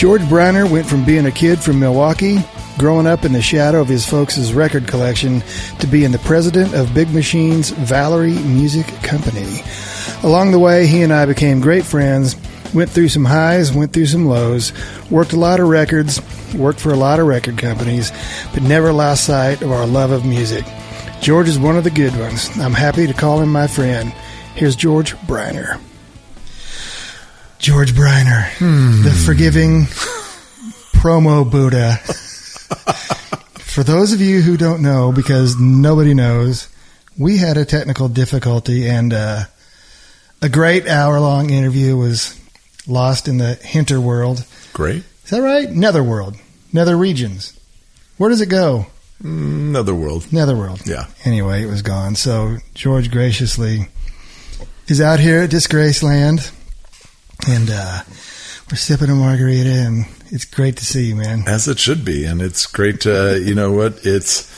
George Briner went from being a kid from Milwaukee, growing up in the shadow of his folks' record collection, to being the president of Big Machine's Valory Music Company. Along the way, he and I became great friends, went through some highs, went through some lows, worked a lot of records, worked for a lot of record companies, but never lost sight of our love of music. George is one of the good ones. I'm happy to call him my friend. Here's George Briner. George Briner, the forgiving promo Buddha. For those of you who don't know, because nobody knows, we had a technical difficulty and uh, a great hour long interview was lost in the hinter world. Great. Is that right? Netherworld, nether regions. Where does it go? Netherworld. Netherworld. Yeah. Anyway, it was gone. So George graciously is out here at Disgraceland, and uh, we're sipping a margarita, and it's great to see you, man. As it should be. And it's great to, you know what? It's,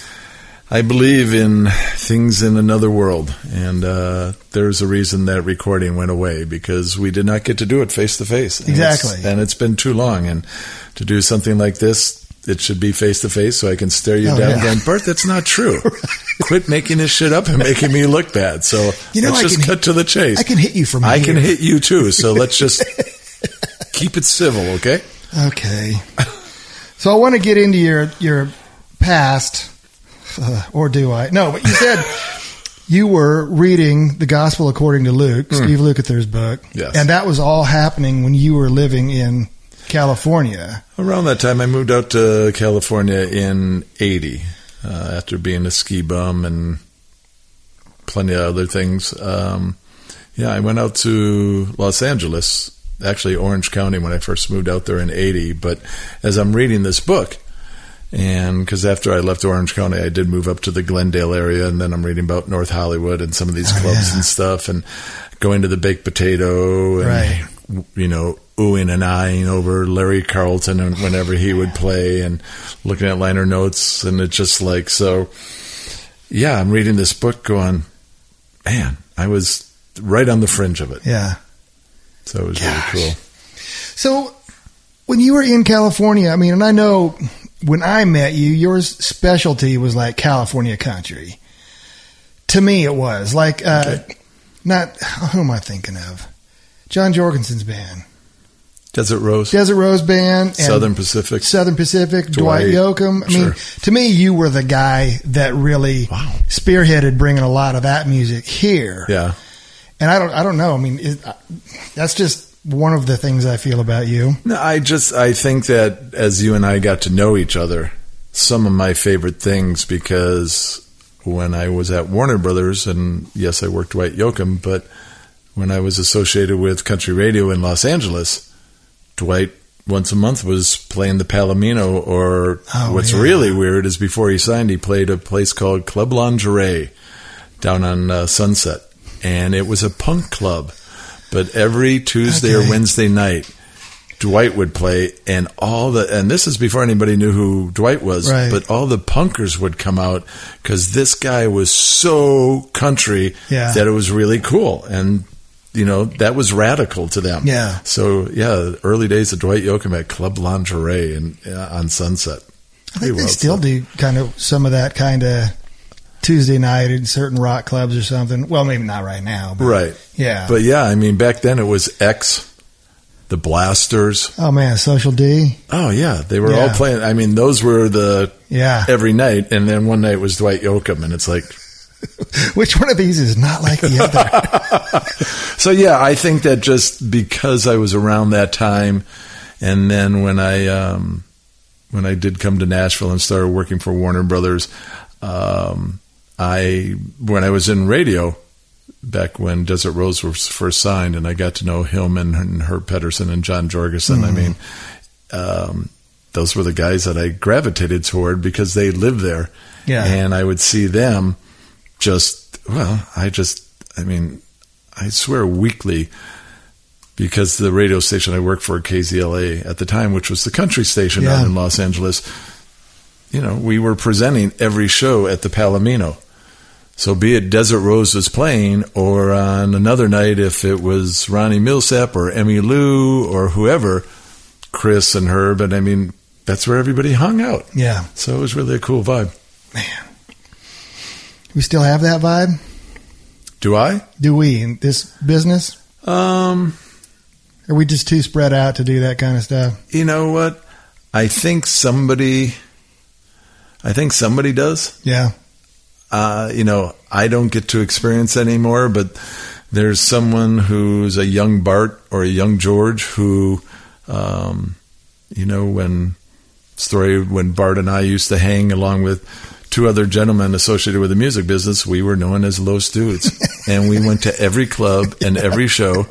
I believe in things in another world. And uh, there's a reason that recording went away because we did not get to do it face to face. And it's- Exactly. And it's been too long. And to do something like this, it should be face to face so I can stare you Oh, down yeah. going, Bert, that's not true. Quit making this shit up and making me look bad. So You know, let's I just cut hit- to the chase. I can hit you from I here. can hit you too. So let's just keep it civil, okay? Okay. So I want to get into your your past, uh, or do I? No, but you said you were reading the Gospel according to Luke, Steve Lukather's book, Yes. and that was all happening when you were living in California. Around that time, I moved out to California in '80 uh, after being a ski bum and plenty of other things. Um, yeah, I went out to Los Angeles, actually Orange County, when I first moved out there in '80. But as I'm reading this book, and because after I left Orange County, I did move up to the Glendale area, and then I'm reading about North Hollywood and some of these Oh, clubs yeah. and stuff, and going to the Baked Potato, and Right. you know, oohing and eyeing over Larry Carlton and whenever he would play, and looking at liner notes, and it's just like so. Yeah, I'm reading this book, going, man, I was right on the fringe of it, Yeah. so it was Gosh. really cool. So when you were in California, I mean, and I know when I met you, your specialty was like California country. To me, it was like uh, not who am I thinking of? John Jorgensen's band, Desert Rose, Desert Rose Band, and Southern Pacific. Southern Pacific, Dwight, Dwight, Yoakam. I mean, to me, you were the guy that really Wow. spearheaded bringing a lot of that music here. Yeah, And I don't, I don't know. I mean, it, that's just one of the things I feel about you. No, I just I think that as you and I got to know each other, some of my favorite things because when I was at Warner Brothers, and yes, I worked Dwight Yoakam, but when I was associated with country radio in Los Angeles, Dwight once a month was playing the Palomino. Or Oh, what's yeah. really weird is before he signed, he played a place called Club Lingerie down on uh, Sunset, and it was a punk club. But every Tuesday Okay. or Wednesday night, Dwight would play, and all the and this is before anybody knew who Dwight was, Right. but all the punkers would come out because this guy was so country Yeah. that it was really cool, and you know that was radical to them. Yeah. So yeah, early days of Dwight Yoakam at Club Lingerie and uh, on Sunset. I think they still do kind of some of that kind of Tuesday night in certain rock clubs or something. Well, maybe not right now, but right? yeah. But yeah, I mean back then it was X, the Blasters. oh man, Social D. Oh yeah, they were all playing. I mean, those were the Yeah. every night, and then one night was Dwight Yoakam, and it's like, Which one of these is not like the other? so yeah, I think that just because I was around that time, and then when I um, when I did come to Nashville and started working for Warner Brothers, um, I when I was in radio back when Desert Rose was first signed, and I got to know him and, Herb Pedersen and John Jorgensen. I mean, um, those were the guys that I gravitated toward because they lived there. Yeah. And I would see them just, well, I just, I mean, I swear weekly because the radio station I worked for, KZLA at the time, which was the country station Yeah. out in Los Angeles, you know, we were presenting every show at the Palomino. So be it Desert Rose was playing, or on another night, if it was Ronnie Milsap or Emmylou or whoever, Chris and Herb, and I mean, that's where everybody hung out. Yeah. So it was really a cool vibe. Man. We still have that vibe? Do I? Do we in this business? Um, Are we just too spread out to do that kind of stuff? you know what? I think somebody, I think somebody does. Yeah. uh, you know, I don't get to experience anymore, but there's someone who's a young Bart or a young George who, um, you know, when story when Bart and I used to hang along with two other gentlemen associated with the music business, we were known as Los Dudes, and we went to every club and every show.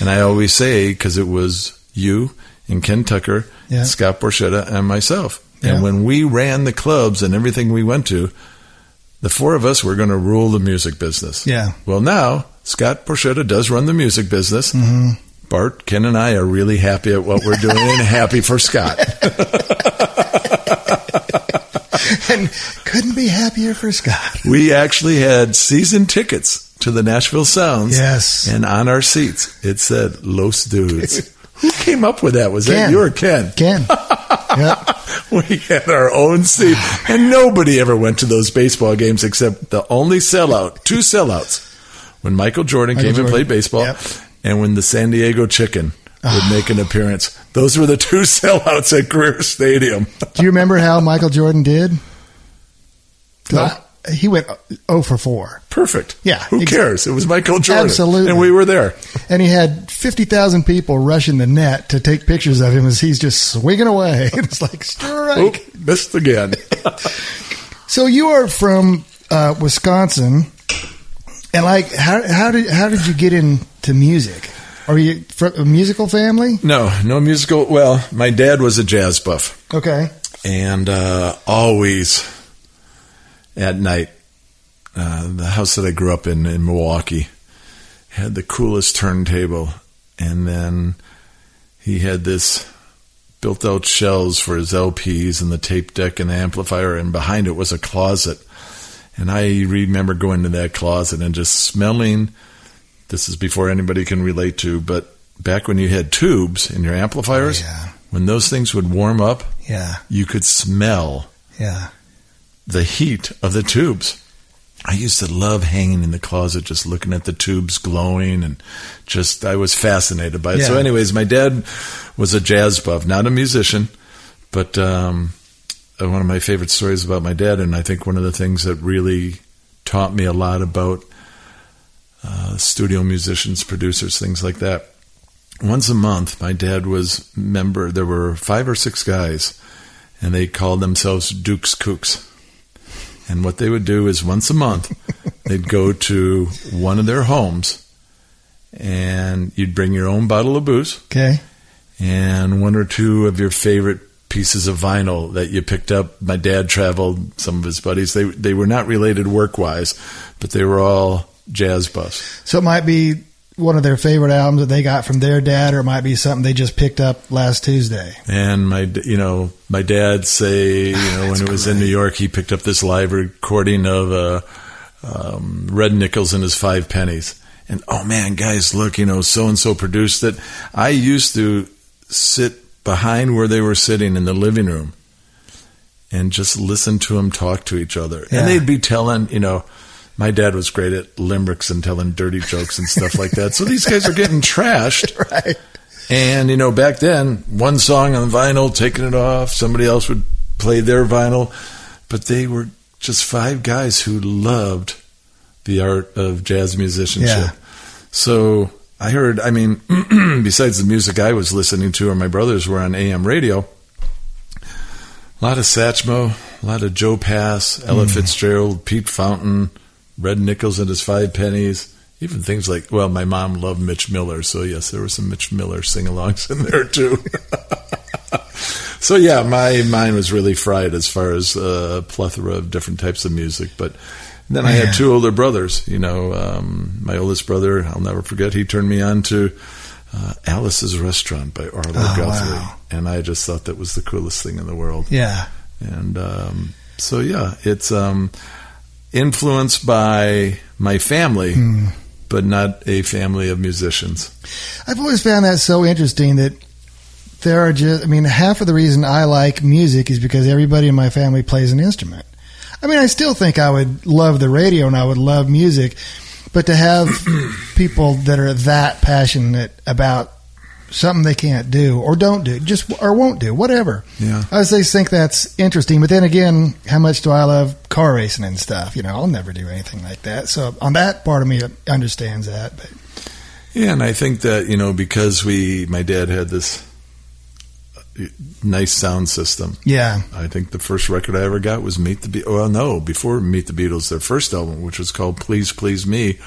And I always say because it was you and Ken Tucker, Yeah. Scott Borchetta, and myself. Yeah. And when we ran the clubs and everything we went to, the four of us were going to rule the music business. Yeah. Well, now Scott Borchetta does run the music business. Mm-hmm. Bart, Ken, and I are really happy at what we're doing and happy for Scott. and couldn't be happier for Scott. We actually had season tickets to the Nashville Sounds. Yes. And on our seats, it said Los Dudes. Who came up with that? Was that Ken. you or Ken? Ken. yep. We had our own seat, and nobody ever went to those baseball games except the only sellout, two sellouts, when Michael Jordan Michael came Jordan. and played baseball, Yep. and when the San Diego Chicken would ah. make an appearance. Those were the two sellouts at Greer Stadium. Do you remember how Michael Jordan did? No. I- he went 0 for 4. Perfect. Yeah, Who ex- cares? It was Michael Jordan. Absolutely. And we were there. And he had 50,000 people rushing the net to take pictures of him as he's just swinging away. It's like, strike. Oop, missed again. So you are from uh, Wisconsin, and like, how how did how did you get into music? Are you from a musical family? no, no musical. Well, my dad was a jazz buff. Okay, and uh, always at night, uh, the house that I grew up in in Milwaukee had the coolest turntable, and then he had this built-out shelves for his LPs and the tape deck and the amplifier, and behind it was a closet. And I remember going to that closet and just smelling. This is before anybody can relate to, but back when you had tubes in your amplifiers, Oh, yeah. when those things would warm up, yeah, you could smell yeah, the heat of the tubes. I used to love hanging in the closet, just looking at the tubes glowing, and just I was fascinated by it. So, anyways, my dad was a jazz buff, not a musician, but um, one of my favorite stories about my dad, and I think one of the things that really taught me a lot about uh, studio musicians, producers, things like that. Once a month, my dad was member. There were five or six guys, and they called themselves Dukes Kooks. And what they would do is once a month, they'd go to one of their homes, and you'd bring your own bottle of booze okay, and one or two of your favorite pieces of vinyl that you picked up. My dad traveled, some of his buddies. They they were not related work wise, but they were all jazz buffs. so it might be one of their favorite albums that they got from their dad, or it might be something they just picked up last Tuesday. And my you know my dad say you know when it was in. New York he picked up this live recording of uh, um, Red Nichols and his Five Pennies. And oh man, guys, look, you know, so and so produced it. I used to sit behind where they were sitting in the living room and just listen to them talk to each other. Yeah. And they'd be telling, you know, my dad was great at limericks and telling dirty jokes and stuff like that. So these guys are getting trashed. Right. And you know, back then, one song on vinyl, taking it off, somebody else would play their vinyl, but they were just five guys who loved the art of jazz musicianship. Yeah. So I heard, I mean, besides the music I was listening to, or my brothers were on AM radio, a lot of Satchmo, a lot of Joe Pass, Ella mm. Fitzgerald, Pete Fountain, Red Nichols and his Five Pennies. Even things like, well, my mom loved Mitch Miller, so yes, there were some Mitch Miller sing alongs in there too. so yeah, my mind was really fried as far as a plethora of different types of music. But then I had two older brothers. You know, um, my oldest brother, I'll never forget. He turned me on to uh, Alice's Restaurant by Arlo Oh, Guthrie, wow. and I just thought that was the coolest thing in the world. Yeah. And um, so yeah, it's um, influenced by my family, Hmm. but not a family of musicians. I've always found that so interesting that there are just, I mean, half of the reason I like music is because everybody in my family plays an instrument. I mean, I still think I would love the radio and I would love music, but to have people that are that passionate about something they can't do or don't do, just or won't do, whatever. Yeah. I always think that's interesting. But then again, how much do I love car racing and stuff? You know, I'll never do anything like that. So on that part of me understands that. But Yeah, and I think that you know because we, my dad had this uh, nice sound system. yeah, I think the first record I ever got was Meet the Be- well, no, before Meet the Beatles, their first album, which was called Please Please Me,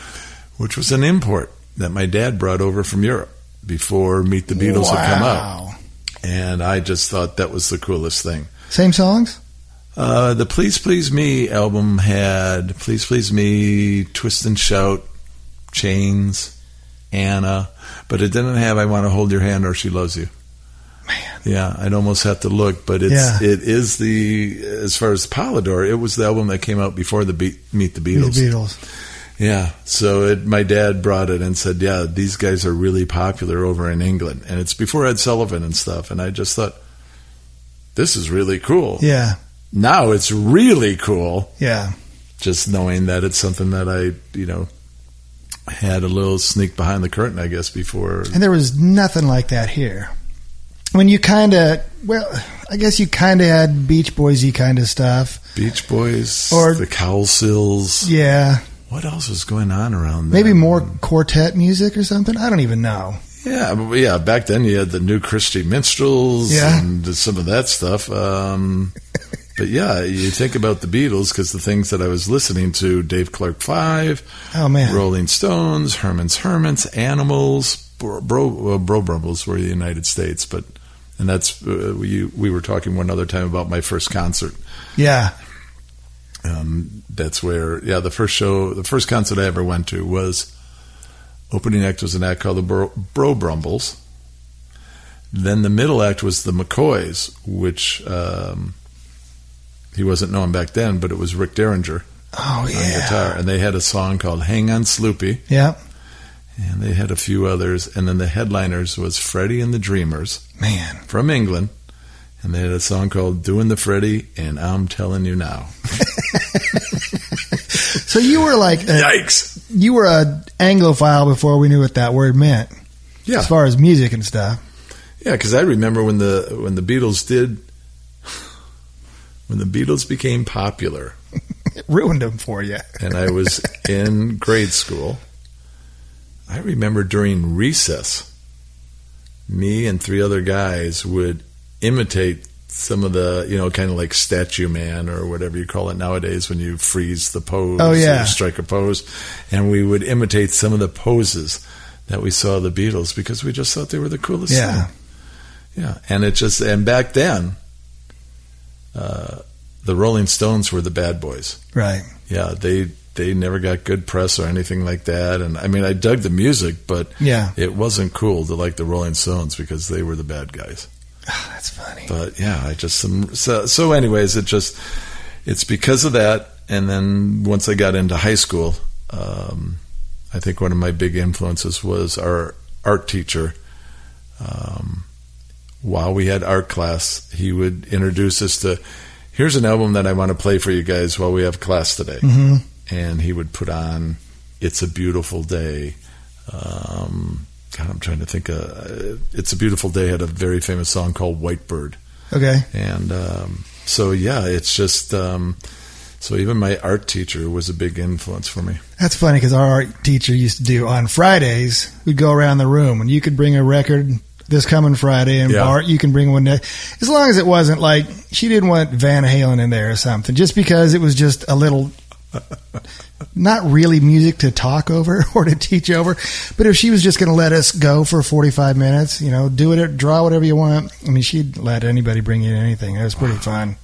which was an import that my dad brought over from Europe before Meet the Beatles had come out, and I just thought that was the coolest thing. Same songs? Uh, the Please Please Me album had Please Please Me, Twist and Shout, Chains, Anna, but it didn't have I Want to Hold Your Hand or She Loves You. Man. Yeah, I'd almost have to look, but it's Yeah. it is the as far as Polydor, it was the album that came out before the Be- Meet the Beatles. The Beatles. Yeah, so it, my dad brought it and said, "Yeah, these guys are really popular over in England," and it's before Ed Sullivan and stuff. And I just thought, this is really cool. Yeah, Now it's really cool, yeah. just knowing that it's something that I, you know, had a little sneak behind the curtain, I guess, before. And there was nothing like that here. When you kind of, well, I guess you kind of had Beach Boysy kind of stuff. Beach Boys, Or- the Cowsills. Yeah, What else was going on around there? maybe more quartet music or something. I don't even know. Yeah, yeah. Back then, you had the new Christy Minstrels Yeah. and some of that stuff. Um, but yeah, you think about the Beatles because the things that I was listening to: Dave Clark Five, Oh man, Rolling Stones, Herman's Hermits, Animals, Bro, Bro, Beau Brummels were the United States, but and that's uh, we we were talking one other time about my first concert. yeah, Um, that's where, yeah, the first show, the first concert I ever went to was opening act was an act called the Bro, Beau Brummels. Then the middle act was the McCoys, which um, he wasn't known back then, but it was Rick Derringer oh on yeah, guitar, and they had a song called "Hang On Sloopy," yeah. and they had a few others, and then the headliners was Freddie and the Dreamers Man, from England. And they had a song called "Doing the Freddie," and I'm telling you now, so you were like, a, yikes! you were a Anglophile before we knew what that word meant, Yeah, as far as music and stuff. Yeah, because I remember when the when the Beatles did when the Beatles became popular, It ruined them for you. and I was in grade school. I remember during recess, me and three other guys would imitate some of the you know kind of like Statue Man or whatever you call it nowadays when you freeze the pose Oh, yeah. strike a pose, and we would imitate some of the poses that we saw the Beatles because we just thought they were the coolest Yeah. thing. Yeah, and it just and back then, uh, the Rolling Stones were the bad boys. Right. Yeah, they they never got good press or anything like that. And I mean, I dug the music, but Yeah. it wasn't cool to like the Rolling Stones because they were the bad guys. Ah, that's funny. But yeah, I just some so, so. Anyways, it just it's because of that. And then once I got into high school, um, I think one of my big influences was our art teacher. Um, while we had art class, he would introduce us to here's an album that I want to play for you guys while we have class today. hmm And he would put on It's a Beautiful Day. Um, God, I'm trying to think. Uh, it's a Beautiful Day had a very famous song called White Bird. Okay. And um, so, yeah, it's just. Um, so even my art teacher was a big influence for me. That's funny because our art teacher used to do on Fridays. We'd go around the room and you could bring a record this coming Friday, and Yeah. Bart, you can bring one. Next. As long as it wasn't like she didn't want Van Halen in there or something, just because it was just a little not really music to talk over or to teach over, but if she was just going to let us go for 45 minutes, you know, do it, draw whatever you want. I mean, she'd let anybody bring in anything. It was pretty fun.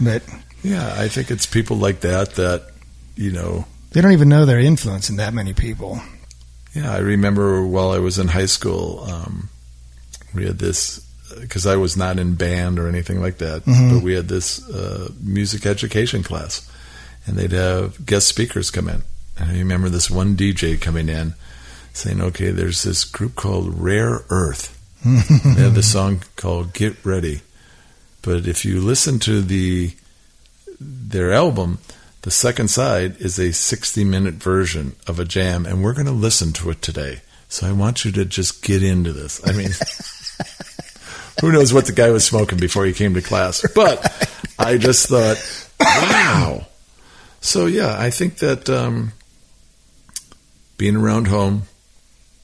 But Yeah, I think it's people like that that, you know, they don't even know they're influencing that many people. yeah, I remember while I was in high school, um, we had this, because I was not in band or anything like that, Mhm. but we had this uh, music education class, and they'd have guest speakers come in. And I remember this one DJ coming in saying, okay, there's this group called Rare Earth. they have this song called Get Ready. But if you listen to the their album, the second side is a 60 minute version of a jam, and we're going to listen to it today. So I want you to just get into this. I mean, who knows what the guy was smoking before he came to class? But I just thought, wow. So yeah, I think that um, being around home,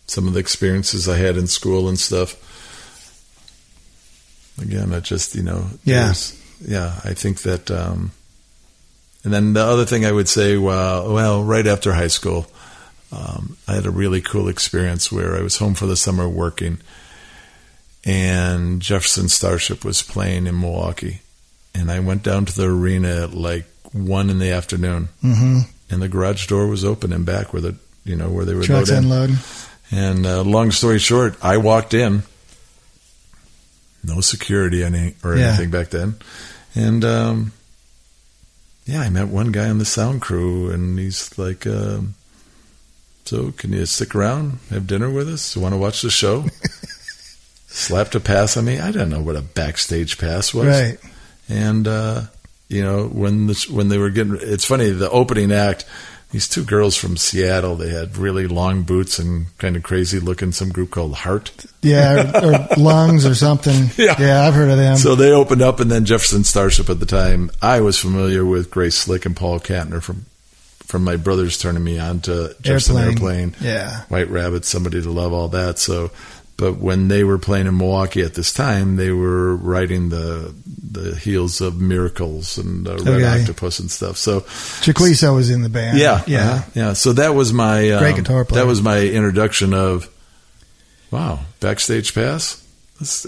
some of the experiences I had in school and stuff. Again, I just you know, Yeah. yeah. I think that, um, and then the other thing I would say, well, well, right after high school, um, I had a really cool experience where I was home for the summer working, and Jefferson Starship was playing in Milwaukee, and I went down to the arena at like one in the afternoon, Mm-hmm. and the garage door was open and back where the you know where they would Trucks load And uh, long story short, I walked in, no security any or Yeah. anything back then, and um, yeah, I met one guy on the sound crew, and he's like, um, "So, can you stick around, have dinner with us? You Want to watch the show?" Slapped a pass on me. I didn't know what a backstage pass was, Right. and uh, you know when the, when they were getting, it's funny. The opening act, these two girls from Seattle, they had really long boots and kind of crazy looking. Some group called Heart. Yeah, or, or lungs or something. Yeah. yeah, I've heard of them. So they opened up, and then Jefferson Starship at the time. I was familiar with Grace Slick and Paul Kantner from from my brothers turning me on to Jefferson Airplane, Yeah. White Rabbit, Somebody to Love, all that. So, but when they were playing in Milwaukee at this time, they were riding the the heels of Miracles and uh, Red Okay. Octopus and stuff. So, Chaquico was in the band. yeah, Yeah. uh-huh, yeah. So that was my um, Great guitar player. That was my introduction of wow backstage pass.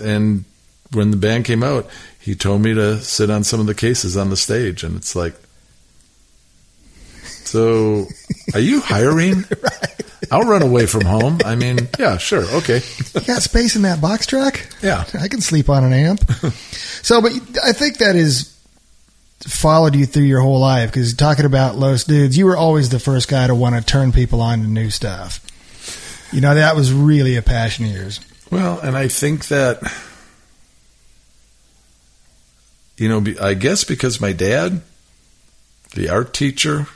And when the band came out, he told me to sit on some of the cases on the stage, and it's like, so are you hiring? I'll run away from home. I mean, yeah, sure, okay, You got space in that box truck? yeah, I can sleep on an amp. so, but I think that is followed you through your whole life because talking about Los Dudes, you were always the first guy to want to turn people on to new stuff. You know, that was really a passion of yours. Well, and I think that, you know, I guess because my dad, the art teacher,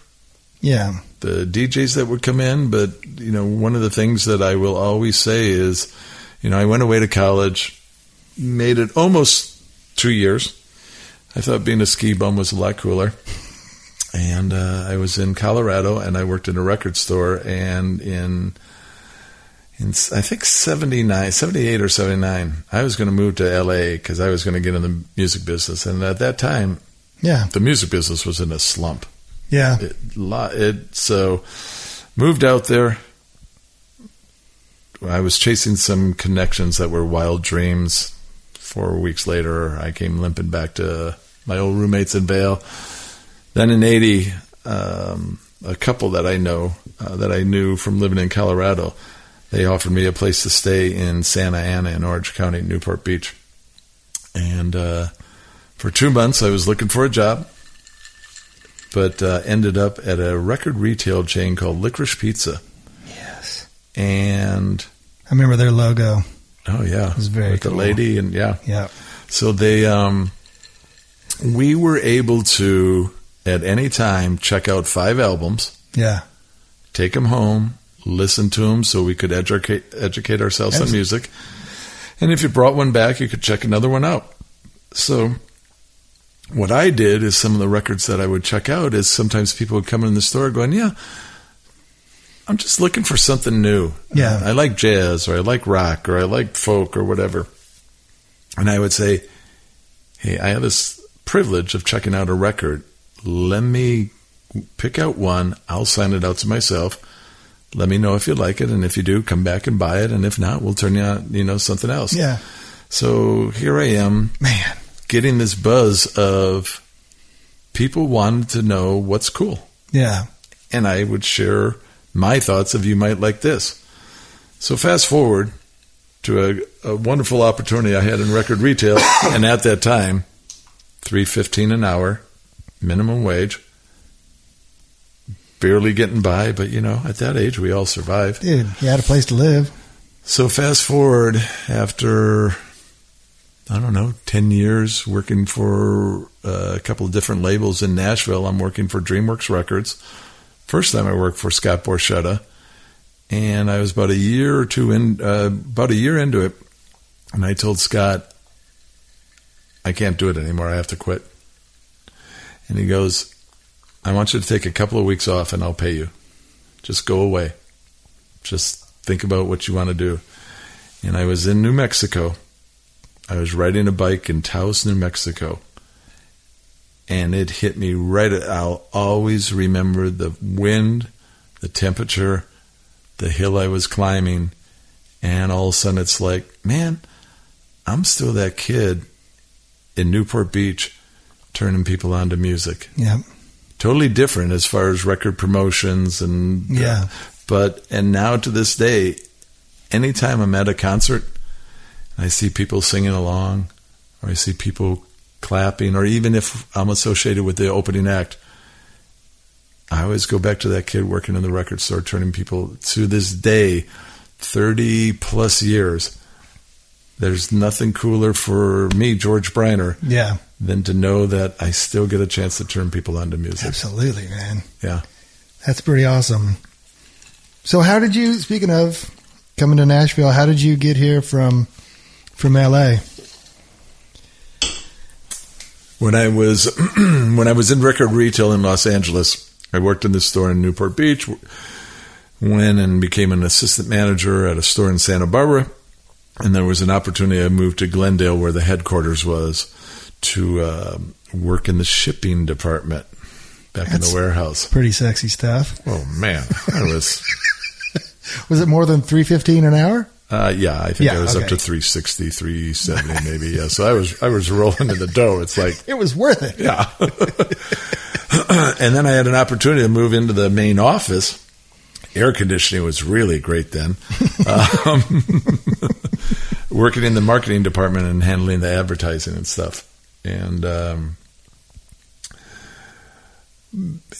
Yeah. the DJs that would come in, but you know, one of the things that I will always say is, you know, I went away to college, made it almost two years. I thought being a ski bum was a lot cooler. And uh, I was in Colorado, and I worked in a record store. And in, in I think 79, 78 or seventy nine, I was going to move to L.A. because I was going to get in the music business. And at that time, Yeah. the music business was in a slump. Yeah. It, it so moved out there. I was chasing some connections that were wild dreams. Four weeks later, I came limping back to my old roommates in Vail. Then in '80, um, a couple that I know uh, that I knew from living in Colorado, they offered me a place to stay in Santa Ana in Orange County, Newport Beach, and uh, for two months I was looking for a job but uh, ended up at a record retail chain called Licorice Pizza. Yes. And I remember their logo. oh yeah, It was very with cool. the lady and yeah. Yeah. So they um, we were able to at any time check out five albums, Yeah. take them home, listen to them, so we could educate educate ourselves on music. And if you brought one back, you could check another one out. So what I did is some of the records that I would check out is sometimes people would come in the store going, "Yeah, I'm just looking for something new. Yeah. I like jazz or I like rock or I like folk or whatever." And I would say, "Hey, I have this privilege of checking out a record. Let me pick out one. I'll sign it out to myself. Let me know if you like it, and if you do, come back and buy it. And if not, we'll turn you on, you know, something else. Yeah. So here I am, Man. Getting this buzz of people wanting to know what's cool, Yeah. and I would share my thoughts of you might like this. So fast forward to a, a wonderful opportunity I had in record retail, and at that time, three fifteen an hour, minimum wage. Barely getting by, but you know, at that age, we all survived. Dude, you had a place to live. So fast forward after I don't know, 10 years working for uh, a couple of different labels in Nashville. I'm working for DreamWorks Records. First time I worked for Scott Borchetta. And I was about a year or two in, uh, about a year into it. And I told Scott, I can't do it anymore. I have to quit. And he goes, I want you to take a couple of weeks off and I'll pay you. Just go away. Just think about what you want to do. And I was in New Mexico. I was riding a bike in Taos, New Mexico. And it hit me right. At, I'll always remember the wind, the temperature, the hill I was climbing. And all of a sudden it's like, man, I'm still that kid in Newport Beach turning people on to music Yeah. totally different as far as record promotions and Yeah. but and now to this day anytime i'm at a concert i see people singing along or i see people clapping or even if i'm associated with the opening act i always go back to that kid working in the record store turning people to this day 30 plus years there's nothing cooler for me george briner Yeah. than to know that I still get a chance to turn people onto music. Absolutely, man. Yeah. That's pretty awesome. So how did you speaking of coming to Nashville, how did you get here from from LA? When I was when I was in record retail in Los Angeles, I worked in this store in Newport Beach. Went and became an assistant manager at a store in Santa Barbara, and there was an opportunity. I moved to Glendale, where the headquarters was, to uh, work in the shipping department back in the warehouse. Pretty sexy stuff. Oh man, I was Was it more than three fifteen an hour? Uh, yeah, I think Yeah, I was up to 360, 370 maybe. Yeah, so I was I was rolling in the dough. It's like It was worth it. yeah. and then I had an opportunity to move into the main office. Air conditioning was really great then. Um, working in the marketing department and handling the advertising and stuff. And um,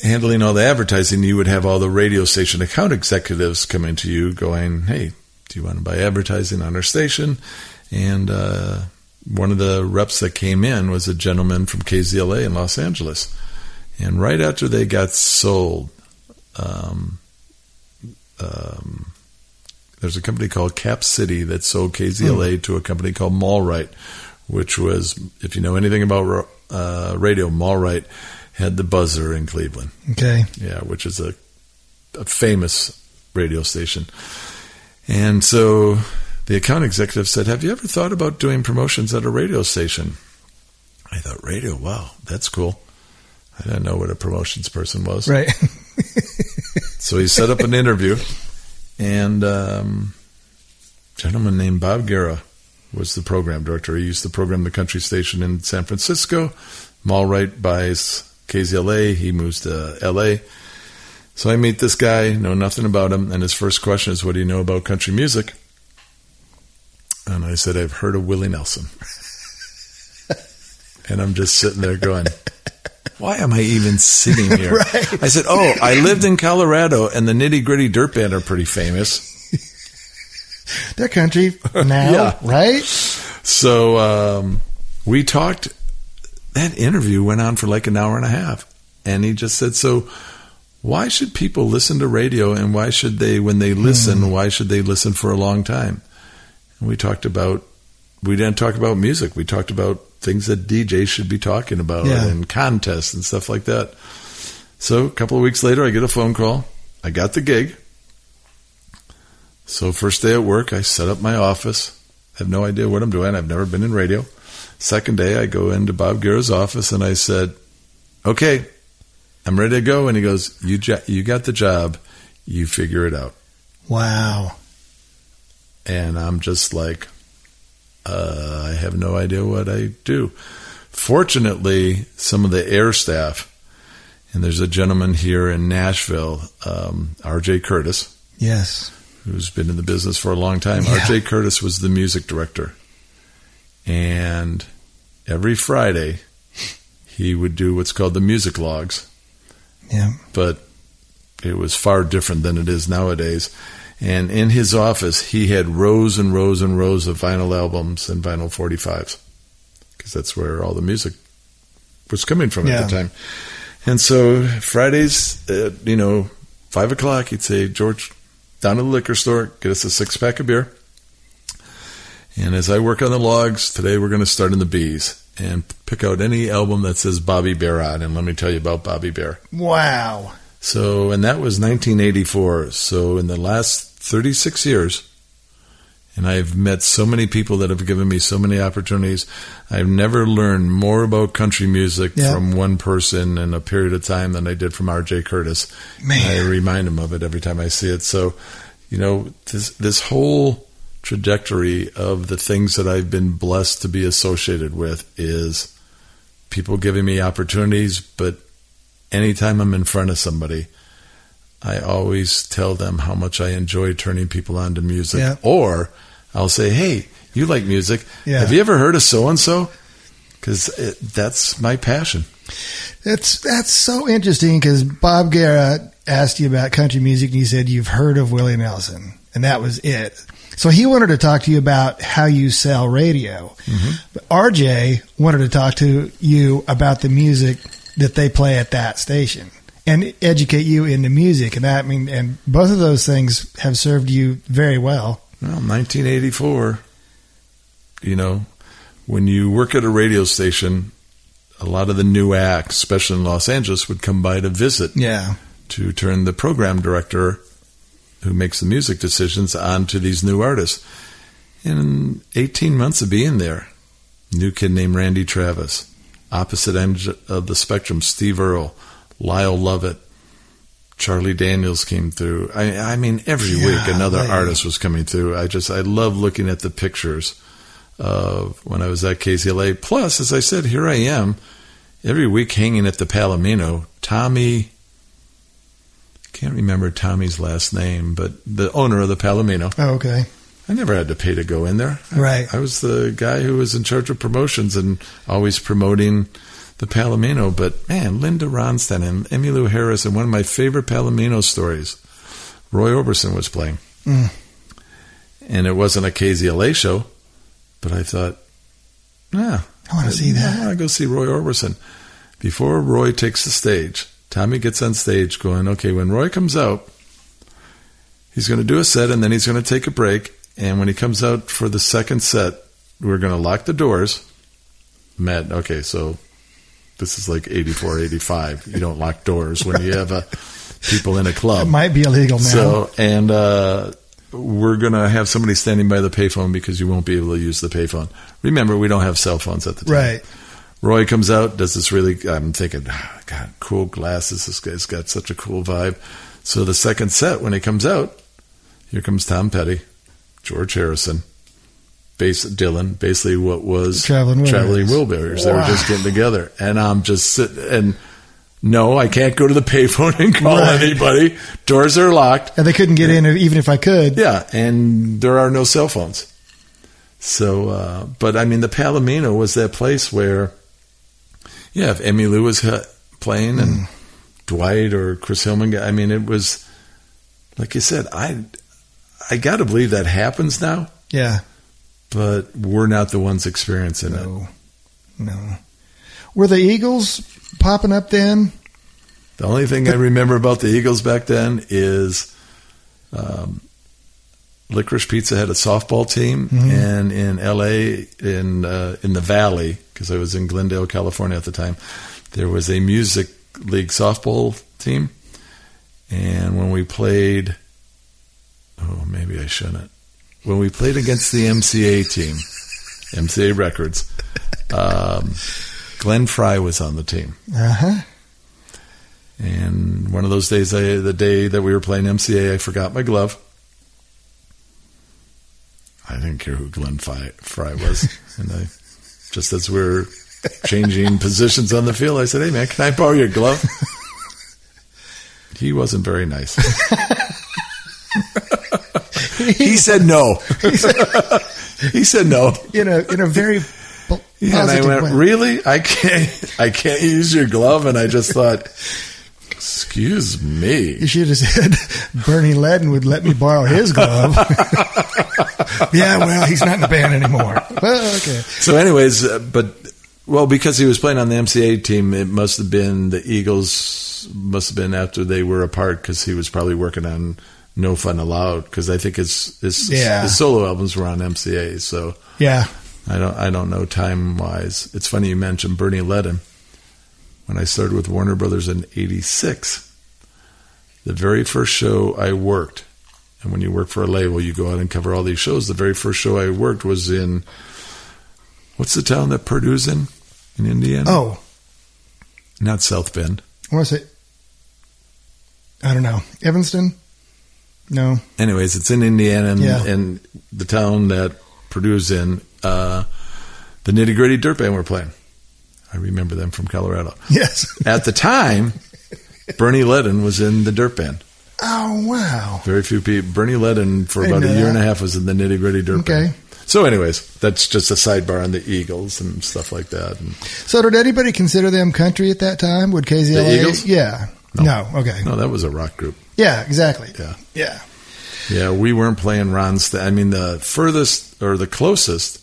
handling all the advertising, you would have all the radio station account executives coming to you going, Hey, do you want to buy advertising on our station? And uh, one of the reps that came in was a gentleman from KZLA in Los Angeles. And right after they got sold, um, um, there's a company called Cap City that sold KZLA to a company called Malrite, which was, if you know anything about uh, radio, Malrite had the Buzzard in Cleveland. Okay. Yeah, which is a, a famous radio station. And so the account executive said, Have you ever thought about doing promotions at a radio station? I thought, Radio, wow, that's cool. I didn't know what a promotions person was. Right. So he set up an interview, and um, a gentleman named Bob Guerra was the program director. He used to program the country station in San Francisco. Malrite buys KZLA. He moves to LA. So I meet this guy, know nothing about him, and his first question is, "What do you know about country music?" And I said, "I've heard of Willie Nelson." and I'm just sitting there going, "Why am I even sitting here?" Right. I said, "Oh, I lived in Colorado, and the Nitty Gritty Dirt Band are pretty famous." They're country now, Yeah. right? So um, we talked. That interview went on for like an hour and a half, and he just said, "So, why should people listen to radio, and why should they, when they listen, mm-hmm. why should they listen for a long time?" And we talked about. We didn't talk about music. We talked about things that DJs should be talking about Yeah. and contests and stuff like that. So a couple of weeks later, I get a phone call. I got the gig. So first day at work, I set up my office. have no idea what I'm doing. I've never been in radio. Second day, I go into Bob Guerra's office and I said, "Okay, I'm ready to go. And he goes, you, jo- you got the job. You figure it out. Wow. And I'm just like, uh, I have no idea what I do. Fortunately, some of the air staff, and there's a gentleman here in Nashville, um, R.J. Curtis, Yes. who's been in the business for a long time. Yeah. R.J. Curtis was the music director. And every Friday, he would do what's called the music logs. Yeah. But it was far different than it is nowadays. And in his office, he had rows and rows and rows of vinyl albums and vinyl 45s because that's where all the music was coming from Yeah. at the time. And so Fridays, at, you know, five o'clock, he'd say, George, down to the liquor store, get us a six pack of beer. And as I work on the logs, today we're going to start in the B's and pick out any album that says Bobby Bare on. And let me tell you about Bobby Bare. Wow. So, and that was 1984. So, in the last 36 years, and I've met so many people that have given me so many opportunities. I've never learned more about country music Yeah. from one person in a period of time than I did from R.J. Curtis. Man. I remind him of it every time I see it. So, you know, this this whole trajectory of the things that I've been blessed to be associated with is people giving me opportunities, but anytime I'm in front of somebody, I always tell them how much I enjoy turning people on to music. Yeah. Or I'll say, "Hey, you like music? Yeah. Have you ever heard of so and so?" Because that's my passion. That's that's so interesting because Bob Guerra asked you about country music and you said you've heard of Willie Nelson and that was it. So he wanted to talk to you about how you sell radio. Mm-hmm. But RJ wanted to talk to you about the music that they play at that station and educate you into music. And that I mean, and both of those things have served you very well. Well, 1984. You know, when you work at a radio station, a lot of the new acts, especially in Los Angeles, would come by to visit. Yeah. to turn the program director who makes the music decisions on to these new artists. In 18 months of being there, new kid named Randy Travis, opposite end of the spectrum, Steve Earle, Lyle Lovett, Charlie Daniels came through. I, I mean, every week another artist was coming through. I just, I love looking at the pictures of when I was at KZLA. Plus, as I said, here I am every week hanging at the Palomino. Tommy, can't remember Tommy's last name, but the owner of the Palomino. Oh, okay. I never had to pay to go in there. Right. I was the guy who was in charge of promotions and always promoting the Palomino. But man, Linda Ronstadt and Emmylou Harris, and one of my favorite Palomino stories, Roy Orbison was playing. Mm. And it wasn't a KZLA show, but I thought, yeah, I want to see that. I want to go see Roy Orbison. Before Roy takes the stage, Tommy gets on stage going, okay, when Roy comes out, he's going to do a set and then he's going to take a break. And when he comes out for the second set, we're going to lock the doors. Matt, okay, so this is like 84, 85. You don't lock doors when you have uh, people in a club. It might be illegal now. So, and uh, we're going to have somebody standing by the payphone because you won't be able to use the payphone. Remember, we don't have cell phones at the time. right. Roy comes out, does this really, I'm thinking, "Ah, God, cool glasses. This guy's got such a cool vibe. So the second set, when he comes out, here comes Tom Petty, George Harrison, bass, Dylan, basically what was Traveling Wilburys. Traveling Wilburys. They were just getting together. And I'm just sitting, and no, I can't go to the payphone and call Right. anybody. Doors are locked. And they couldn't get in even if I could. Yeah, and there are no cell phones. So, uh, but I mean, the Palomino was that place where, yeah, if Emmylou was uh, playing and Dwight or Chris Hillman, I mean, it was like you said. I I got to believe that happens now, Yeah. but we're not the ones experiencing it. No. No. Were the Eagles popping up then? The only thing I remember about the Eagles back then is um, Licorice Pizza had a softball team, and in L.A. in uh, in the Valley, because I was in Glendale, California at the time, there was a music league softball team, and when we played, oh maybe I shouldn't. When we played against the MCA team, MCA Records, um, Glenn Frey was on the team. Uh huh. And one of those days, I, the day that we were playing MCA, I forgot my glove. I didn't care who Glenn Frey, Frey was. and I, just as we are changing positions on the field, I said, Hey man, can I borrow your glove? he wasn't very nice. he said no. he said no. In a in a very Yeah, and I went, way. really? I can't, I can't use your glove. And I just thought, excuse me. You should have said Bernie Leadon would let me borrow his glove. Yeah, well, he's not in the band anymore. Well, okay. So, anyways, uh, but well, because he was playing on the MCA team, it must have been the Eagles. Must have been after they were apart because he was probably working on No Fun Aloud because I think his his, Yeah. his solo albums were on MCA. So Yeah. I don't I don't know time wise. It's funny you mentioned Bernie Leadon. When I started with Warner Brothers in '86, the very first show I worked, and when you work for a label, you go out and cover all these shows. The very first show I worked was in what's the town that Purdue's in in Indiana? Oh, not South Bend. I want to say, I don't know. Evanston? No. Anyways, it's in Indiana, and, Yeah. and the town that Purdue's in. Uh, the Nitty Gritty Dirt Band were playing. I remember them from Colorado. Yes. At the time, Bernie Leadon was in the Dirt Band. Oh, wow. Very few people. Bernie Leadon for about a year that. and a half was in the Nitty Gritty Dirt Okay. Band. So, anyways, that's just a sidebar on the Eagles and stuff like that. And So, did anybody consider them country at that time? Would KZLA? The Eagles? Yeah. No. No. Okay. no, that was a rock group. Yeah, exactly. Yeah. Yeah. Yeah, we weren't playing Ron. St- I mean, the furthest or the closest,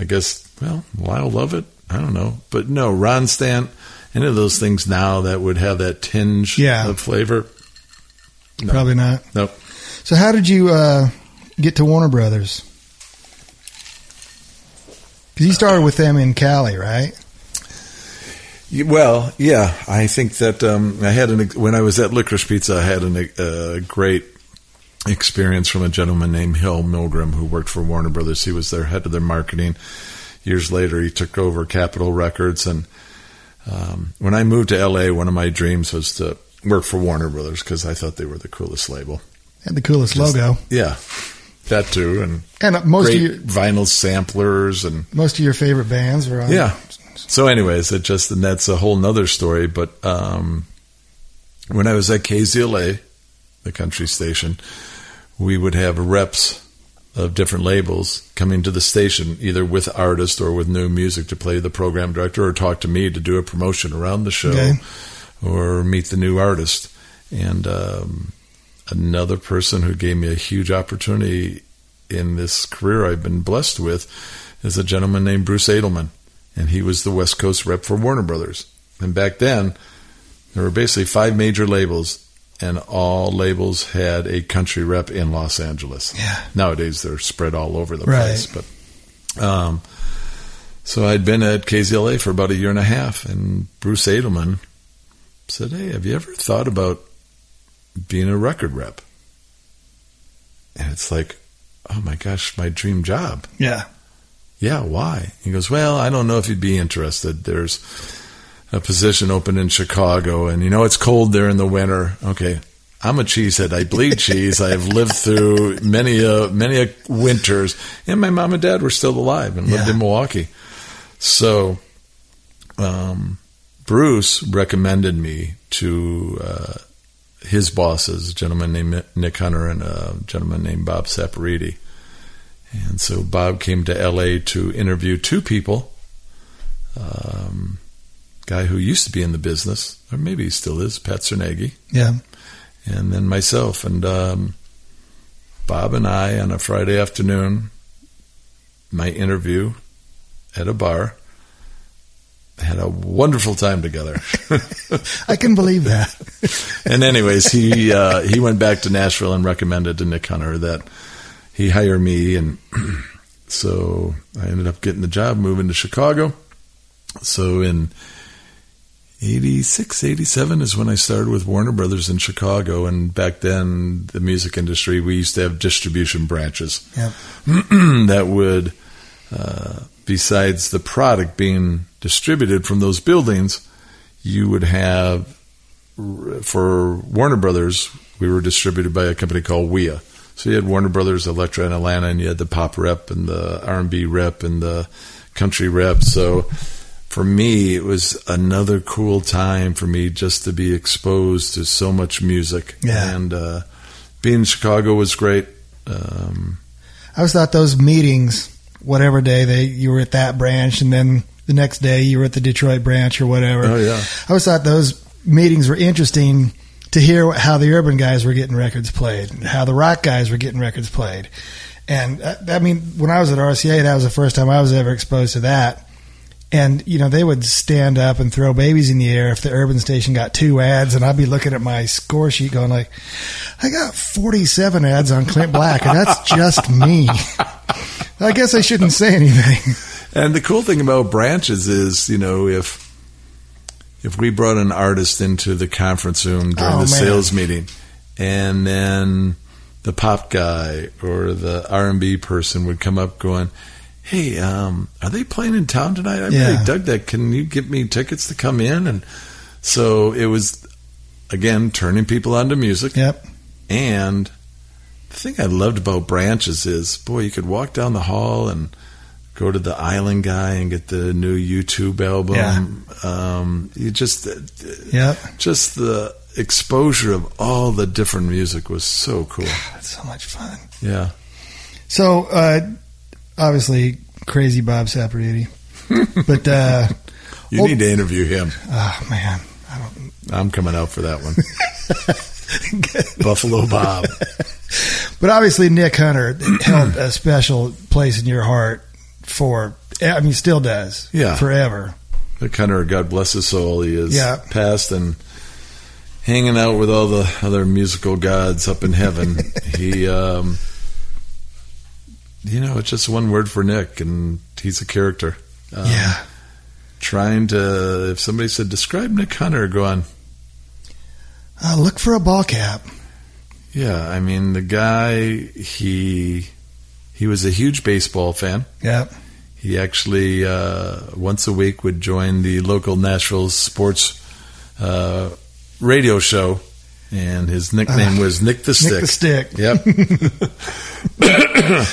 I guess. Well, Lyle Lovett. I don't know, but no, Ronstadt. Any of those things now that would have that tinge Yeah. of flavor. No. Probably not. Nope. So, how did you uh, get to Warner Brothers? Because you started with them in Cali, right? Well, yeah, I think that um, I had an when I was at Licorice Pizza, I had a great experience from a gentleman named Hale Milgrim who worked for Warner Brothers. He was their head of their marketing. Years later, he took over Capitol Records, and um, when I moved to LA, one of my dreams was to work for Warner Brothers because I thought they were the coolest label. Had the coolest Just- logo, Yeah, that too, and and most of your vinyl samplers and most of your favorite bands were on. yeah. So, anyways, it just and that's a whole nother story. But um, when I was at KZLA, the country station, we would have reps of different labels coming to the station, either with artists or with new music to play the program director, or talk to me to do a promotion around the show, Okay. Or meet the new artist. And um, another person who gave me a huge opportunity in this career I've been blessed with is a gentleman named Bruce Edelman, and he was the West Coast rep for Warner Brothers. And back then, there were basically five major labels, and all labels had a country rep in Los Angeles. Yeah. Nowadays, they're spread all over the Right. place, but um, so I'd been at KZLA for about a year and a half, and Bruce Edelman said, "Hey, have you ever thought about being a record rep?" And it's like, oh my gosh, my dream job. Yeah. Yeah, why? He goes, Well, I don't know if you'd be interested. There's a position open in Chicago, and you know it's cold there in the winter. Okay. I'm a cheesehead. I bleed cheese. I've lived through many a many a winters, and my mom and dad were still alive and lived Yeah. in Milwaukee. So, um, Bruce recommended me to uh, his bosses, a gentleman named Nick Hunter and a gentleman named Bob Saporiti. And so Bob came to LA to interview two people. Um, guy who used to be in the business, or maybe he still is, Pat Cernaghi, Yeah. and then myself. And um, Bob and I, on a Friday afternoon, my interview at a bar, had a wonderful time together. I can believe that. and anyways, he uh, he went back to Nashville and recommended to Nick Hunter that he hire me, and so I ended up getting the job, moving to Chicago. So in 86, 87 is when I started with Warner Brothers in Chicago, and back then the music industry we used to have distribution branches Yep. that would, uh, besides the product being distributed from those buildings, you would have for Warner Brothers, we were distributed by a company called WEA. So you had Warner Brothers Elektra Atlantic, and you had the pop rep and the R and B rep and the country rep. So for me, it was another cool time for me just to be exposed to so much music. Yeah. And uh, being in Chicago was great. Um, I always thought those meetings, whatever day they you were at that branch, and then the next day you were at the Detroit branch or whatever. oh yeah, I always thought those meetings were interesting to hear how the urban guys were getting records played, how the rock guys were getting records played. And uh, I mean, when I was at RCA, that was the first time I was ever exposed to that. And you know, they would stand up and throw babies in the air if the urban station got two ads, and I'd be looking at my score sheet, going like, "I got forty-seven ads on Clint Black, and that's just me." I guess I shouldn't say anything. And the cool thing about branches is, you know, if if we brought an artist into the conference room during Oh, the man. sales meeting, and then the pop guy or the R and B person would come up going, "Hey, um, are they playing in town tonight? I Yeah. really dug that. Can you get me tickets to come in?" And so it was again turning people onto music. Yep. And the thing I loved about branches is, boy, you could walk down the hall and go to the Island Guy and get the new U2 album. Um, you just, Yep. just the exposure of all the different music was so cool. That's so much fun. Yeah. So uh, obviously, crazy Bob Saporiti, but uh, You Oh. need to interview him. oh man, I don't. I'm coming out for that one. Buffalo Bob. But obviously, Nick Hunter held a special place in your heart for. I mean, still does. Yeah. forever. The Hunter, God bless his soul, he is Yeah. passed and hanging out with all the other musical gods up in heaven. he, um, you know, it's just one word for Nick, and he's a character. Um, yeah, Trying to, if somebody said, describe Nick Hunter, go on. uh, look for a ball cap. Yeah, I mean, the guy, he, he was a huge baseball fan. Yeah. He actually uh, once a week would join the local Nashville sports uh, radio show, and his nickname was Nick the Stick. Nick the Stick. Yep.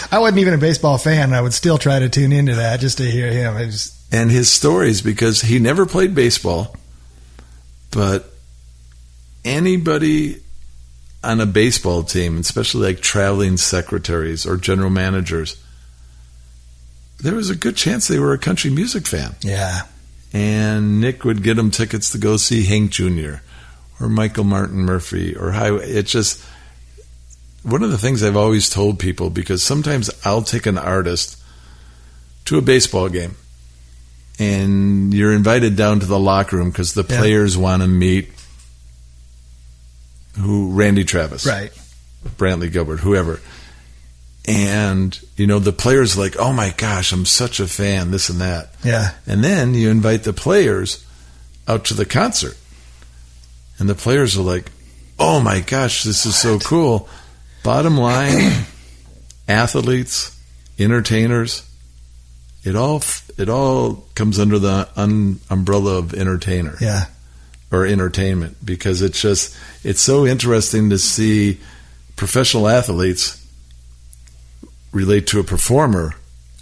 I wasn't even a baseball fan. I would still try to tune into that just to hear him. Just and his stories because he never played baseball, but anybody on a baseball team, especially like traveling secretaries or general managers, there was a good chance they were a country music fan. yeah, and Nick would get them tickets to go see Hank Jr. or Michael Martin Murphey or Highway. It just one of the things I've always told people because sometimes I'll take an artist to a baseball game and you're invited down to the locker room because the Yeah. players want to meet who Randy Travis, right. Brantley Gilbert, whoever. And you know the players are like, oh my gosh, I'm such a fan, this and that. Yeah, And then you invite the players out to the concert. And the players are like, oh my gosh, this is so cool. Bottom line, athletes, entertainers, it all it all comes under the un, umbrella of entertainer yeah, or entertainment because it's just it's so interesting to see professional athletes relate to a performer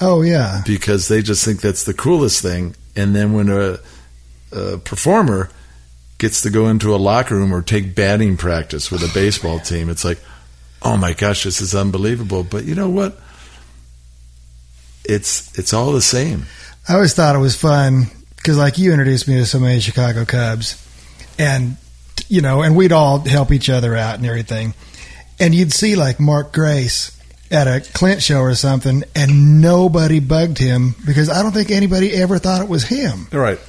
oh yeah, because they just think that's the coolest thing. And then when a, a performer gets to go into a locker room or take batting practice with a baseball team, it's like, oh my gosh, this is unbelievable. But you know what? It's it's all the same. I always thought it was fun because, like, you introduced me to so many Chicago Cubs, and you know, and we'd all help each other out and everything. And you'd see like Mark Grace at a Clint show or something, and nobody bugged him because I don't think anybody ever thought it was him. Right.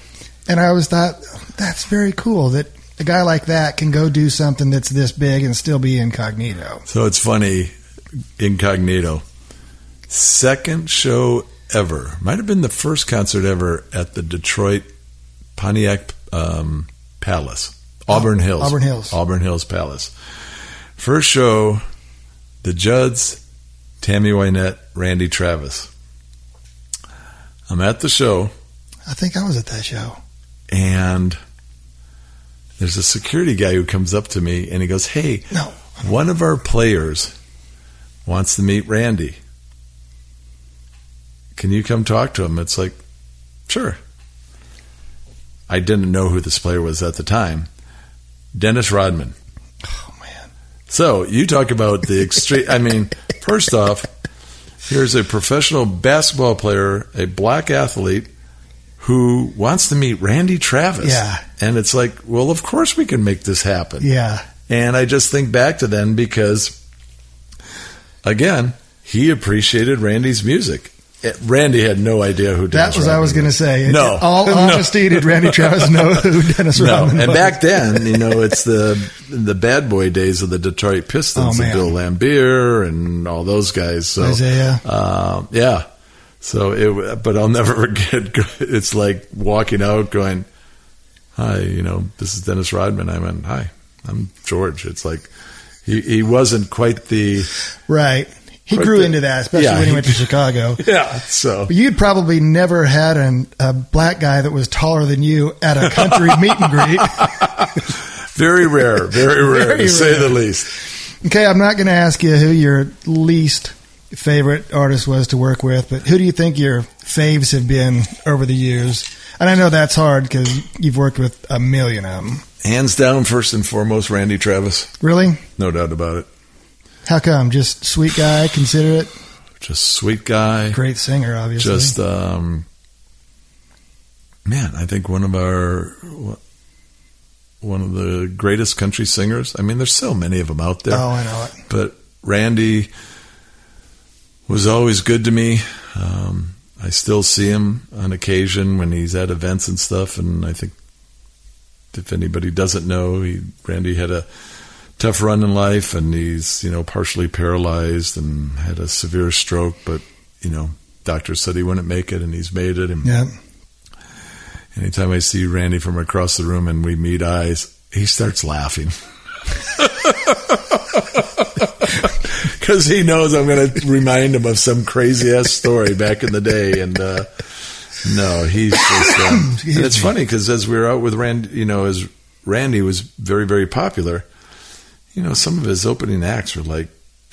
And I always thought that's very cool that a guy like that can go do something that's this big and still be incognito. So it's funny, incognito. Second show ever. Might have been the first concert ever at the Detroit Pontiac um, Palace. Auburn Hills. Auburn Hills. Auburn Hills Palace. First show, the Judds, Tammy Wynette, Randy Travis. I'm at the show I think I was at that show. and there's a security guy who comes up to me and he goes, "Hey, No. one of our players wants to meet Randy. Can you come talk to him?" It's like, "Sure." I didn't know who this player was at the time. Dennis Rodman. Oh man. So you talk about the extreme. I mean, first off, here's a professional basketball player, a black athlete, who wants to meet Randy Travis. Yeah. and it's like, well, of course we can make this happen. Yeah. And I just think back to then because, again, he appreciated Randy's music. Randy had no idea who That Dennis was That's what I was going to say. No. All No. honesty, did Randy Travis know who Dennis No, Rodman and was? back then, you know, it's the the bad boy days of the Detroit Pistons, Oh, and. Bill Laimbeer and all those guys. So, Isaiah. um, yeah. So it, but I'll never forget. It's like walking out, going, "Hi, you know, this is Dennis Rodman." I went, "Hi, I'm George." It's like he he wasn't quite the Right. He grew there. into that, especially Yeah, when he went to Chicago. yeah. So But you'd probably never had an, a black guy that was taller than you at a country meet and greet. very rare, very rare Very to say the least. Okay, I'm not going to ask you who your least favorite artist was to work with, but who do you think your faves have been over the years? And I know that's hard because you've worked with a million of them. Hands down, first and foremost, Randy Travis, Really? no doubt about it. How come? Just sweet guy, considerate, Just sweet guy. great singer, obviously. just um man i think one of our one of the greatest country singers i mean there's so many of them out there oh, I know it. but randy was always good to me um, i still see him on occasion when he's at events and stuff and i think if anybody doesn't know he randy had a tough run in life and he's you know partially paralyzed and had a severe stroke but you know doctors said he wouldn't make it and he's made it and Yeah. anytime i see randy from across the room and we meet eyes he starts laughing because he knows i'm going to remind him of some crazy ass story back in the day and uh no he's just um, and it's funny because as we were out with randy you know as randy was very very popular you know, some of his opening acts were like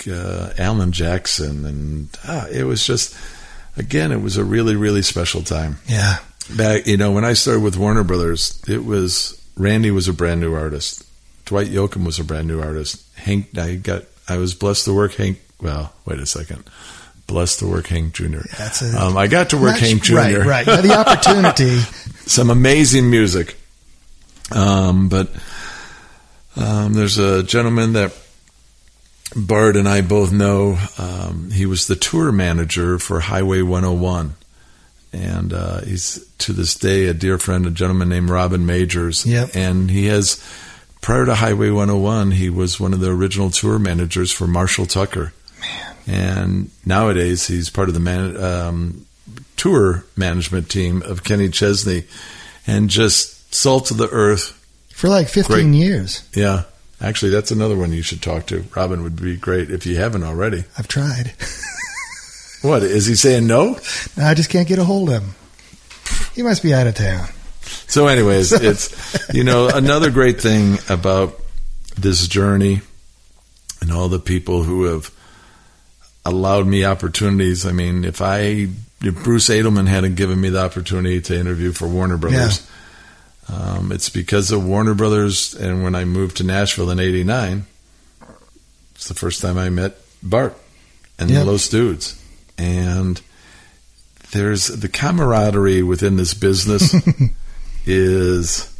uh, Alan Jackson, and ah, it was just, again, it was a really, really special time. Yeah. Back, you know, when I started with Warner Brothers, it was Randy was a brand new artist, Dwight Yoakam was a brand new artist. Hank, I got, I was blessed to work Hank. Well, wait a second, blessed to work Hank Jr. That's it. Um, I got to work Much- Hank Jr. Right, right. You had the opportunity. some amazing music. Um, but um, there's a gentleman that Bart and I both know. Um, he was the tour manager for Highway 101. And uh, he's to this day a dear friend, a gentleman named Robin Majors. Yep. And he has, prior to Highway 101, he was one of the original tour managers for Marshall Tucker. Man. And nowadays he's part of the man, um, tour management team of Kenny Chesney and just salt of the earth. For like 15 Great. years. Yeah. Actually, that's another one you should talk to. Robin would be great if you haven't already. I've tried. What? Is he saying no? I just can't get a hold of him. He must be out of town. So, anyways, it's, you know, another great thing about this journey and all the people who have allowed me opportunities. I mean, if I, if Bruce Edelman hadn't given me the opportunity to interview for Warner Brothers, um, it's because of Warner Brothers. And when I moved to Nashville in '89, it's the first time I met Bart and Yep. the Los Dudes. And there's the camaraderie within this business is,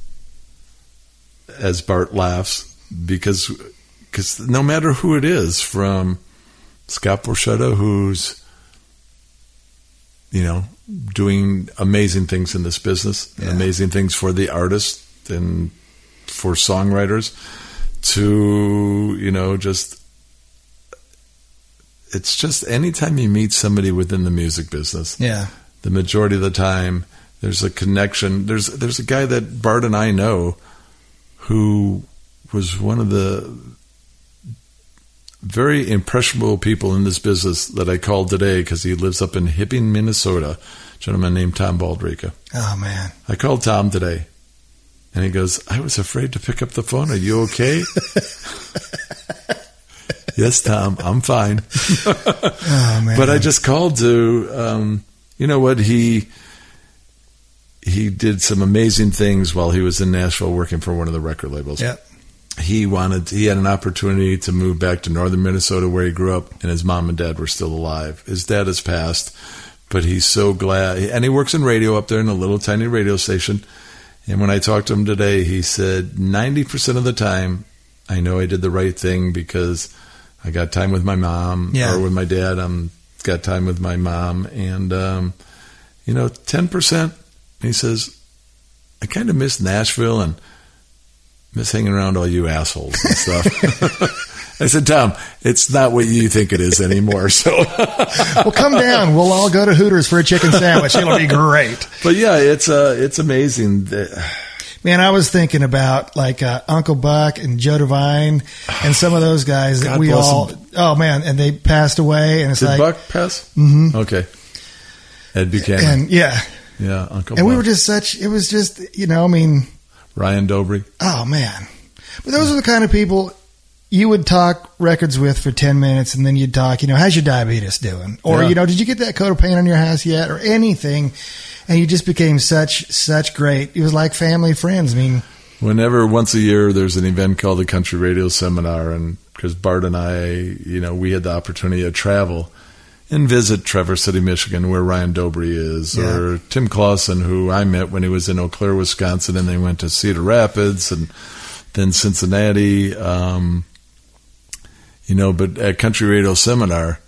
as Bart laughs, because because no matter who it is, from Scott Borchetta, who's you know doing amazing things in this business, and Yeah. amazing things for the artist and for songwriters, to you know just it's just anytime you meet somebody within the music business, Yeah. the majority of the time there's a connection there's there's a guy that Bart and I know who was one of the very impressionable people in this business that I called today because he lives up in Hibbing, Minnesota. A gentleman named Tom Baldrica. Oh, man. I called Tom today, And he goes, I was afraid to pick up the phone. Are you okay? yes, Tom, I'm fine. Oh man. But I just called to, um, you know what? He, he did some amazing things while he was in Nashville working for one of the record labels. yeah. He wanted, he had an opportunity to move back to northern Minnesota where he grew up and his mom and dad were still alive. His dad has passed, but he's so glad. And he works in radio up there in a little tiny radio station. And when I talked to him today, he said 90% of the time, I know I did the right thing because I got time with my mom Yeah. or with my dad. I'm got time with my mom. And, um, you know, 10%, he says, I kind of miss Nashville and miss hanging around all you assholes and stuff. I said, Tom, it's not what you think it is anymore. So, Well, come down. We'll all go to Hooters for a chicken sandwich. It'll be great. but yeah, it's uh, it's amazing. That, Man, I was thinking about like uh, Uncle Buck and Joe Devine and some of those guys that God we all. them. Oh man, and they passed away, and it's did like, Buck pass? Mm-hmm. Okay. Ed Buchanan. and yeah, yeah, Uncle and we were just such. It was just you know, I mean, Ryan Dobry. oh man, but those are the kind of people you would talk records with for ten minutes, and then you'd talk, you know, how's your diabetes doing, or Yeah. you know, did you get that coat of paint on your house yet, or anything, and you just became such such great. It was like family friends. I mean, Whenever once a year there's an event called the Country Radio Seminar, and because Bart and I, you know, we had the opportunity to travel and visit Traverse City, Michigan, where Ryan Dobry is, Yeah. or Tim Clausen, who I met when he was in Eau Claire, Wisconsin, and they went to Cedar Rapids and then Cincinnati. Um, you know, but at Country Radio Seminar,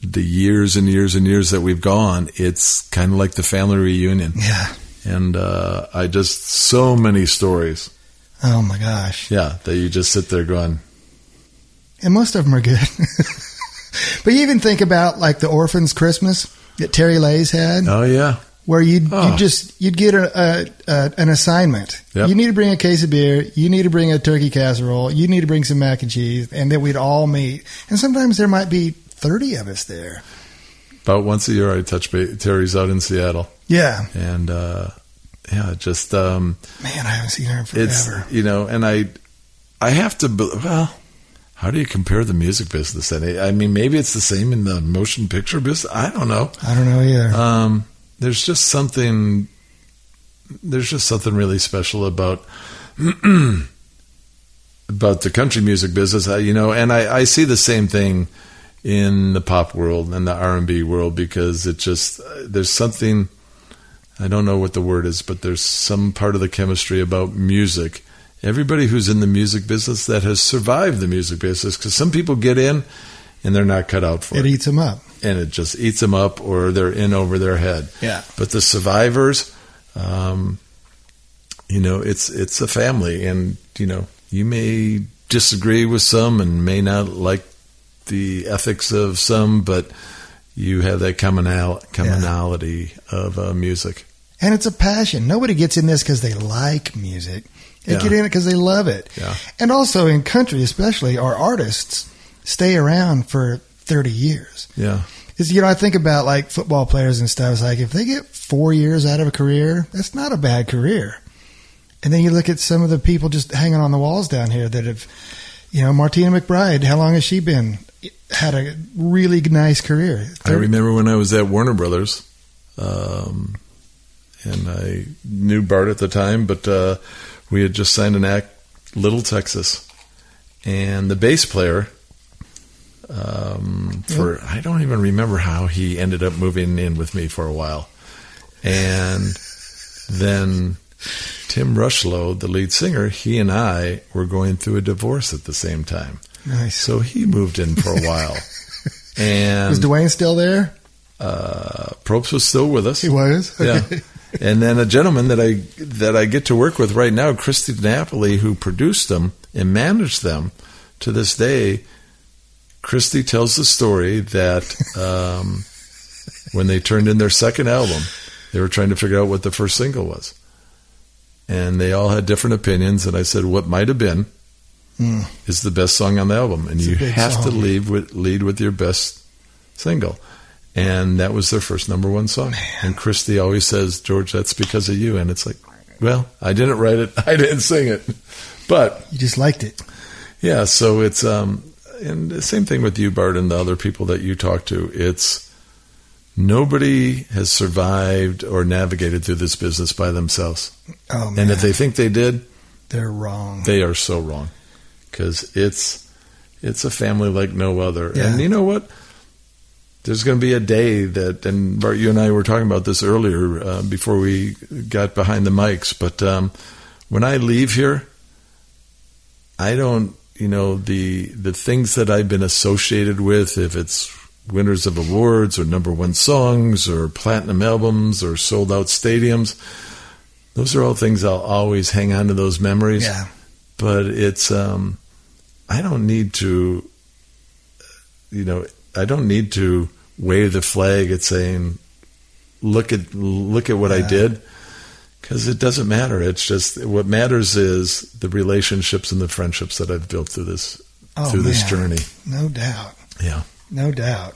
the years and years and years that we've gone, it's kind of like the family reunion. yeah. And uh, I just so many stories, Oh my gosh. yeah, that you just sit there going, And most of them are good. but you even think about like the Orphans Christmas that Terry Lays had, "Oh yeah, where you'd Oh. you just you'd get a, a, a an assignment. Yep. You need to bring a case of beer. You need to bring a turkey casserole. You need to bring some mac and cheese, and then we'd all meet. And sometimes there might be thirty of us there. about once a year I touch base. Terry's out in Seattle, Yeah, and uh, yeah, just um, man, I haven't seen her in it's forever. you know, and I I have to well. How do you compare the music business? And I mean, maybe it's the same in the motion picture business. I don't know. I don't know either. Um, there's just something. There's just something really special about about the country music business, you know. And I, I see the same thing in the pop world and the R and B world because it just there's something. I don't know what the word is, but there's some part of the chemistry about music. Everybody who's in the music business that has survived the music business, because some people get in and they're not cut out for it it eats them up. and it just eats them up or they're in over their head. Yeah. But the survivors, um, you know, it's it's a family, and you know, you may disagree with some and may not like the ethics of some, but you have that commonal commonality of uh, music. And it's a passion. Nobody gets in this because they like music. They Yeah. get in it because they love it. Yeah. And also in country, especially, our artists stay around for 30 years. Yeah, Is you know, I think about like football players and stuff. It's like if they get four years out of a career, that's not a bad career. And then you look at some of the people just hanging on the walls down here that have, you know, Martina McBride. How long has she been? Had a really nice career. I remember when I was at Warner Brothers, um, and I knew Bart at the time, but uh, we had just signed an act, Little Texas, and the bass player. Um, for I don't even remember how he ended up moving in with me for a while, and then Tim Rushlow, the lead singer, he and I were going through a divorce at the same time, Nice. so he moved in for a while, and Was Duane still there? uh, Propes was still with us. He was. Yeah. And then a gentleman that I that I get to work with right now, Christy Napoli, who produced them and managed them to this day. Christy tells the story that um, when they turned in their second album, they were trying to figure out what the first single was, and they all had different opinions. And I said, "What might have been Hmm. is the best song on the album, and It's you have to song. lead with lead with your best single." And that was their first number one song. And Christy always says, "George, that's because of you." And it's like, Well, I didn't write it. I didn't sing it, but You just liked it. yeah. So it's um, and the same thing with you, Bart, and the other people that you talk to. It's nobody has survived or navigated through this business by themselves, Oh man, and if they think they did, they're wrong. they are so wrong because it's it's a family like no other. Yeah. And you know what? There's going to be a day that, and Bart, you and I were talking about this earlier uh, before we got behind the mics. But um, when I leave here, I don't, you know, the the things that I've been associated with, if it's winners of awards or number one songs or platinum albums or sold out stadiums, those are all things I'll always hang on to those memories yeah, but it's um I don't need to you know I don't need to wave the flag at saying look at look at what I did. Because it doesn't matter. It's just what matters is the relationships and the friendships that I've built through this oh, through this journey. No doubt. yeah. No doubt.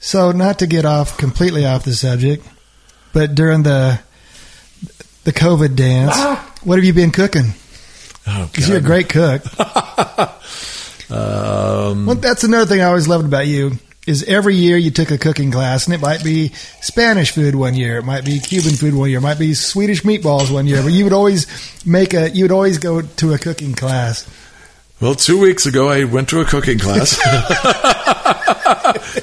So, not to get off completely off the subject, but during the the COVID dance, what have you been cooking? oh Because you're a great cook. um, Well, that's another thing I always loved about you is every year you took a cooking class, and it might be Spanish food one year, it might be Cuban food one year, it might be Swedish meatballs one year, but you would always make a you would always go to a cooking class. well two weeks ago I went to a cooking class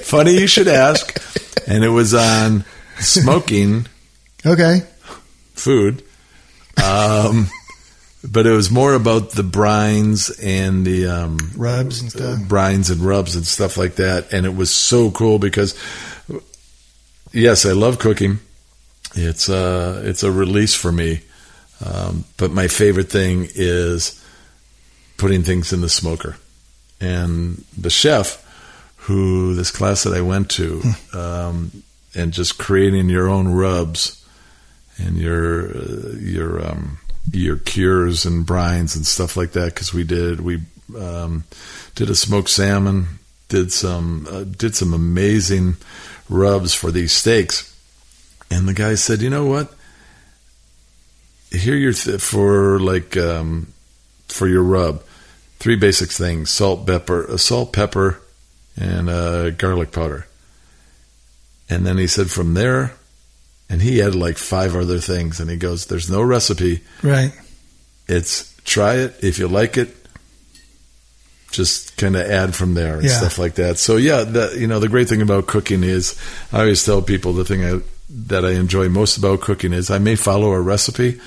funny you should ask and it was on smoking Okay, food. Um, but it was more about the brines and the um, rubs and stuff. brines and rubs and stuff like that. And it was so cool because, yes, I love cooking. It's uh, it's a release for me. Um, but my favorite thing is putting things in the smoker. And the chef, who this class that I went to, um, and just creating your own rubs and your uh, your um, your cures and brines and stuff like that because we did we um, did a smoked salmon did some uh, did some amazing rubs for these steaks. And the guy said you know what? Here your th- for like um, for your rub three basic things salt pepper uh, salt pepper and uh, garlic powder. And then he said from there and he had like five other things and he goes there's no recipe Right. it's try it if you like it just kind of add from there and Yeah. stuff like that so yeah the, you know the great thing about cooking is i always tell people the thing I, that i enjoy most about cooking is i may follow a recipe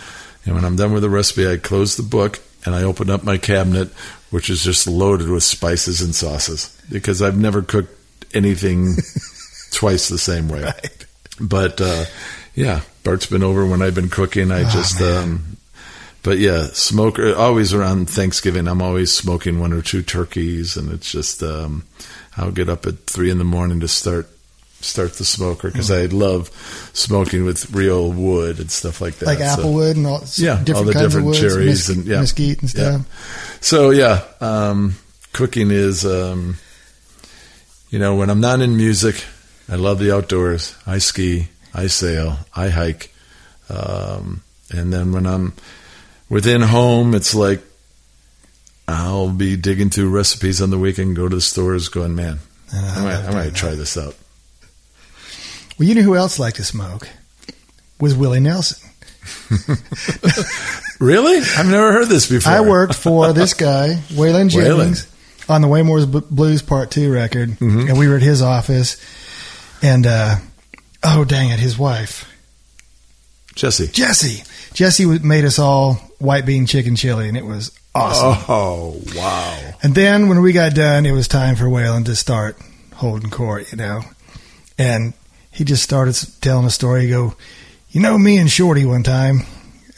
and when i'm done with the recipe i close the book and i open up my cabinet which is just loaded with spices and sauces because i've never cooked anything twice the same way Right. But uh, yeah, Bart's been over when I've been cooking. I Oh, just, um, but yeah, smoke always around Thanksgiving. I'm always smoking one or two turkeys, and it's just um, I'll get up at three in the morning to start start the smoker because I love smoking with real wood and stuff like that. Like So- applewood and all, Yeah, all different the kinds different of woods, cherries mes- and- yeah. mesquite and Yeah. stuff. So yeah, um, cooking is, um, you know, when I'm not in music, I love the outdoors. I ski, I sail, I hike, um, and then when I'm within home, it's like I'll be digging through recipes on the weekend, go to the stores, going, man, I might, I might try this out. Well, you know who else liked to smoke? Was Willie Nelson. Really? I've never heard this before. I worked for this guy, Waylon Waylon. Jennings, on the Waymore's B- Blues Part Two record, Mhm. and we were at his office. And uh, oh, dang it, his wife Jessi. Jessi, Jessi made us all white bean chicken chili, and it was awesome. Oh wow! And then when we got done, it was time for Waylon to start holding court, you know. And he just started telling a story. He go, you know, me and Shorty one time,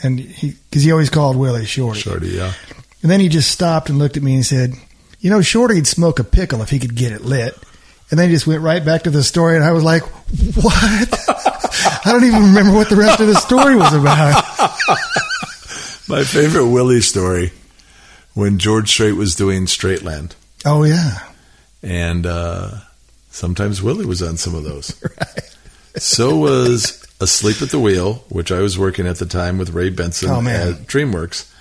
and he because he always called Willie Shorty. Shorty, yeah. And then he just stopped and looked at me and said, You know, Shorty'd smoke a pickle if he could get it lit. And then he just went right back to the story, and I was like, What? I don't even remember what the rest of the story was about. My favorite Willie story when George Strait was doing Straightland, Oh, yeah. and uh, sometimes Willie was on some of those. So was Asleep at the Wheel, which I was working at the time with Ray Benson Oh, at DreamWorks.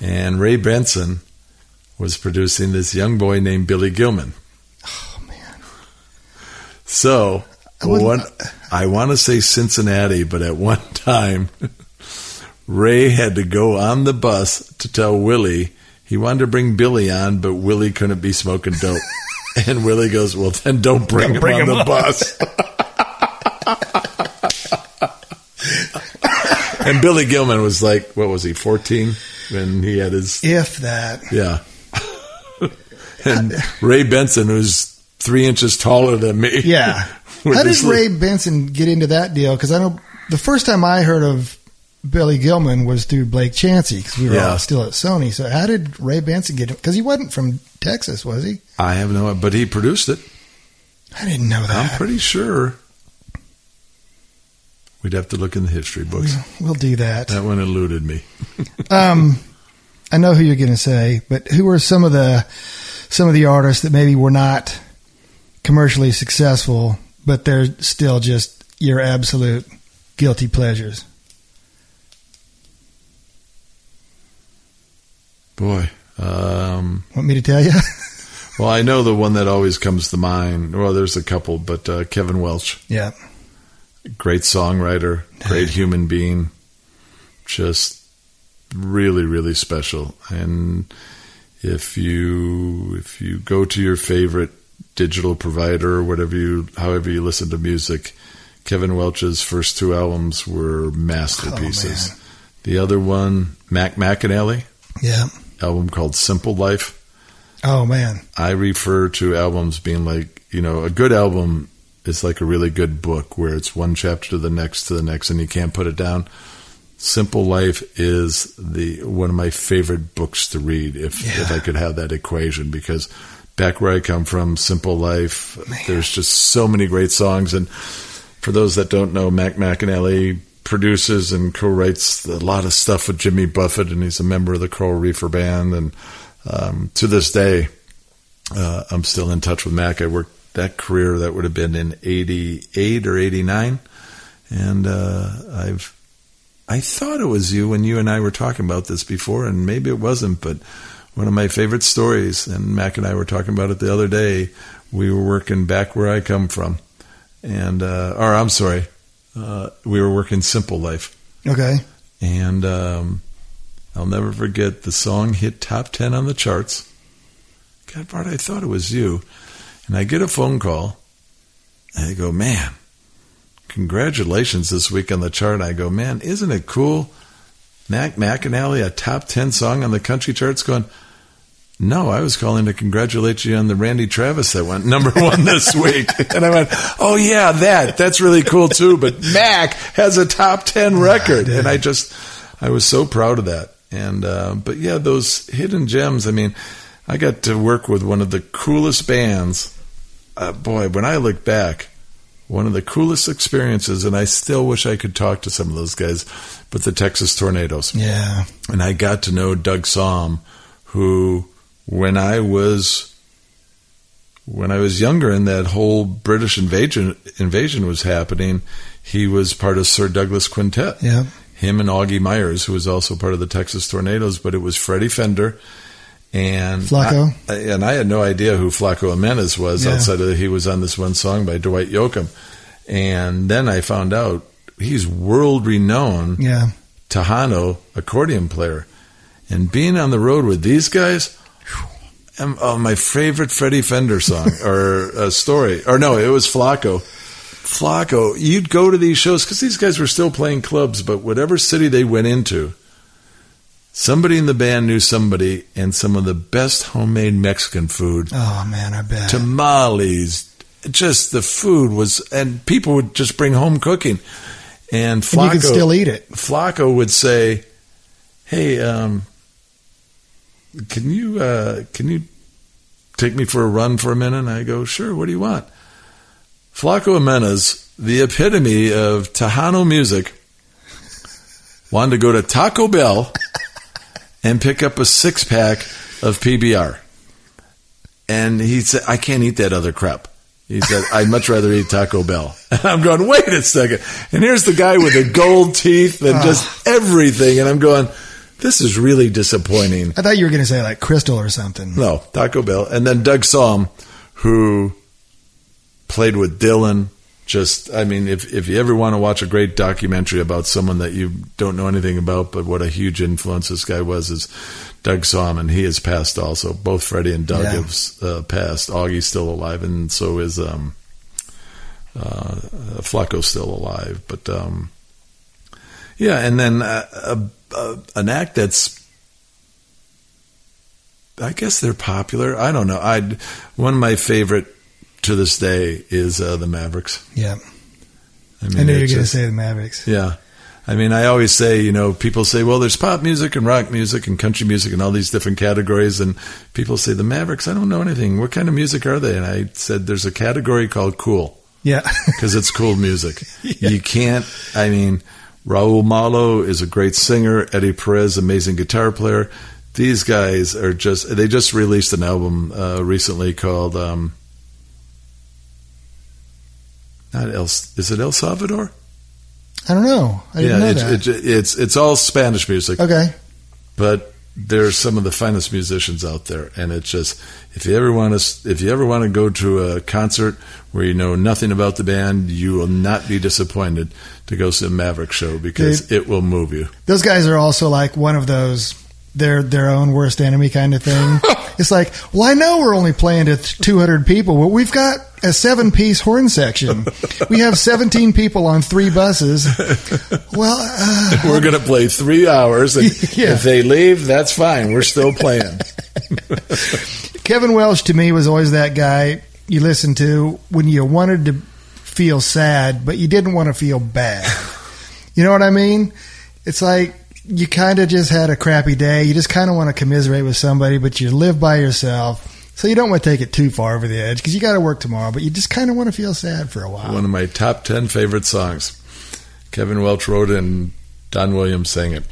And Ray Benson was producing this young boy named Billy Gilman. So, I one, I want to say Cincinnati, but at one time, Ray had to go on the bus to tell Willie he wanted to bring Billy on, but Willie couldn't be smoking dope. and Willie goes, "Well, then don't bring him bring on him the on." bus." and Billy Gilman was like, what was he, fourteen, when he had his If that. yeah. and Ray Benson, who's three inches taller than me. Yeah. How did Ray Benson get into that deal? Because I know the first time I heard of Billy Gilman was through Blake Chancey because we were Yeah. all still at Sony. So how did Ray Benson get? him? Because he wasn't from Texas, was he? I have no, idea, but he produced it. I didn't know that. I'm pretty sure. We'd have to look in the history books. We'll do that. That one eluded me. Um, I know who you're going to say, but who are some of the some of the artists that maybe were not commercially successful, but they're still just your absolute guilty pleasures? Boy. Um, Want me to tell you? well, I know the one that always comes to mind. Well, there's a couple, but uh, Kevin Welch, yeah. great songwriter, great human being, just really, really special. And if you if you go to your favorite digital provider or whatever you, however you listen to music, Kevin Welch's first two albums were masterpieces. Oh, the other one, Mac McAnally, Yeah. album called Simple Life. Oh man. I refer to albums being like, you know, a good album is like a really good book where it's one chapter to the next to the next and you can't put it down. Simple Life is the one of my favorite books to read if Yeah. if I could have that equation because back where I come from, Simple Life, there's just so many great songs and for those that don't know, Mac McAnally produces and co-writes a lot of stuff with Jimmy Buffett, and he's a member of the Coral Reefer Band. And um, to this day, uh, I'm still in touch with Mac. I worked that career that would have been in '88 or '89, and uh, I've I thought it was you when you and I were talking about this before, and maybe it wasn't, but one of my favorite stories, and Mac and I were talking about it the other day. We were working back where I come from, and uh, or I'm sorry, uh, we were working Simple Life, Okay. and um, I'll never forget the song hit top ten on the charts. God, Bart, I thought it was you, and I get a phone call, and I go, man, congratulations this week on the chart. I go, man, isn't it cool? Mac McAnally, a top ten song on the country charts, going. No, I was calling to congratulate you on the Randy Travis that went number one this week. And I went, oh yeah, that, that's really cool too. But Mac has a top 10 record. And I just, I was so proud of that. And, uh, but yeah, those hidden gems. I mean, I got to work with one of the coolest bands. Uh, boy, when I look back, one of the coolest experiences, and I still wish I could talk to some of those guys, but the Texas Tornados Yeah. and I got to know Doug Sahm, who, when I was when I was younger and that whole British invasion invasion was happening, he was part of Sir Douglas Quintet. Yeah. Him and Augie Myers, who was also part of the Texas Tornados, but it was Freddie Fender and Flaco. I, and I had no idea who Flaco Jimenez was Yeah. outside of he was on this one song by Dwight Yoakam, and then I found out he's world renowned Yeah. Tejano accordion player. And being on the road with these guys, um, oh, my favorite Freddie Fender song or uh, story, or no, it was Flaco. Flaco, you'd go to these shows because these guys were still playing clubs, but whatever city they went into, somebody in the band knew somebody, and some of the best homemade Mexican food Oh man, I bet. tamales. Just the food was, and people would just bring home cooking. And and you can still eat it. Flaco would say, "Hey, um, can you uh, can you take me for a run for a minute?" And I go, "Sure. What do you want?" Flaco Jimenez the epitome of Tejano music, wanted to go to Taco Bell and pick up a six pack of PBR. And he said, I can't eat that other crap. He said, I'd much rather eat Taco Bell. And I'm going, wait a second. And here's the guy with the gold teeth and just everything. And I'm going, this is really disappointing. I thought you were going to say like Crystal or something. No, Taco Bell. And then Doug Sahm, who played with Dylan. Just, I mean, if, if you ever want to watch a great documentary about someone that you don't know anything about, but what a huge influence this guy was, is Doug Sahm, and he has passed also. Both Freddie and Doug Yeah. have uh, passed. Augie's still alive, and so is um, uh, Flaco's still alive. But um, yeah, and then uh, a, an act that's I guess they're popular. I don't know. I one of my favorite to this day is uh, the Mavericks. Yeah. I I knew you were going to say the Mavericks. yeah. I mean, I always say, you know, people say, well, there's pop music and rock music and country music and all these different categories. And people say, the Mavericks, I don't know anything. What kind of music are they? And I said, there's a category called cool Yeah. because it's cool music. You can't, I mean, Raul Malo is a great singer. Eddie Perez, amazing guitar player. These guys are just, they just released an album uh, recently called, um, not El, is it El Salvador? I don't know. I didn't know it, that. it- it's it's all Spanish music, okay. but they're some of the finest musicians out there. And it's just if you ever want to if you ever want to go to a concert where you know nothing about the band, you will not be disappointed to go see a Maverick show because it will move you. Those guys are also like one of those they're their own worst enemy kind of thing. it's like, well, I know we're only playing to 200 people. but we've got a seven piece horn section. We have 17 people on three buses. Well, uh, We're going to play three hours, and Yeah. if they leave, that's fine. We're still playing. Kevin Welch to me was always that guy you listened to when you wanted to feel sad, but you didn't want to feel bad. You know what I mean? It's like you kind of just had a crappy day. You just kind of want to commiserate with somebody, but you live by yourself. So you don't want to take it too far over the edge because you got to work tomorrow, but you just kind of want to feel sad for a while. One of my top ten favorite songs. Kevin Welch wrote it and Don Williams sang it.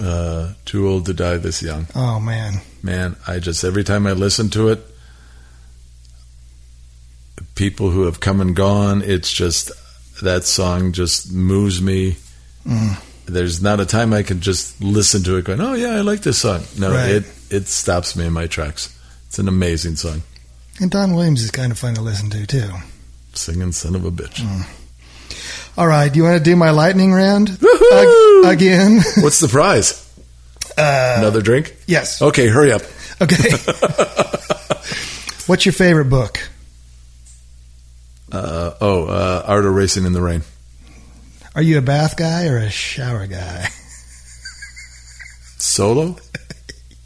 Uh, Too old to die this young. Oh man. man, I just every time I listen to it, people who have come and gone, it's just that song just moves me. Mm. There's not a time I can just listen to it going, "Oh yeah, I like this song." No, Right. it it stops me in my tracks. It's an amazing song. And Don Williams is kind of fun to listen to too. Singing son of a bitch. All right, do you want to do my lightning round Ag- again? What's the prize? Uh, Another drink? yes. Okay, hurry up. Okay. What's your favorite book? Uh, oh, uh, Art of Racing in the Rain. Are you a bath guy or a shower guy? Solo?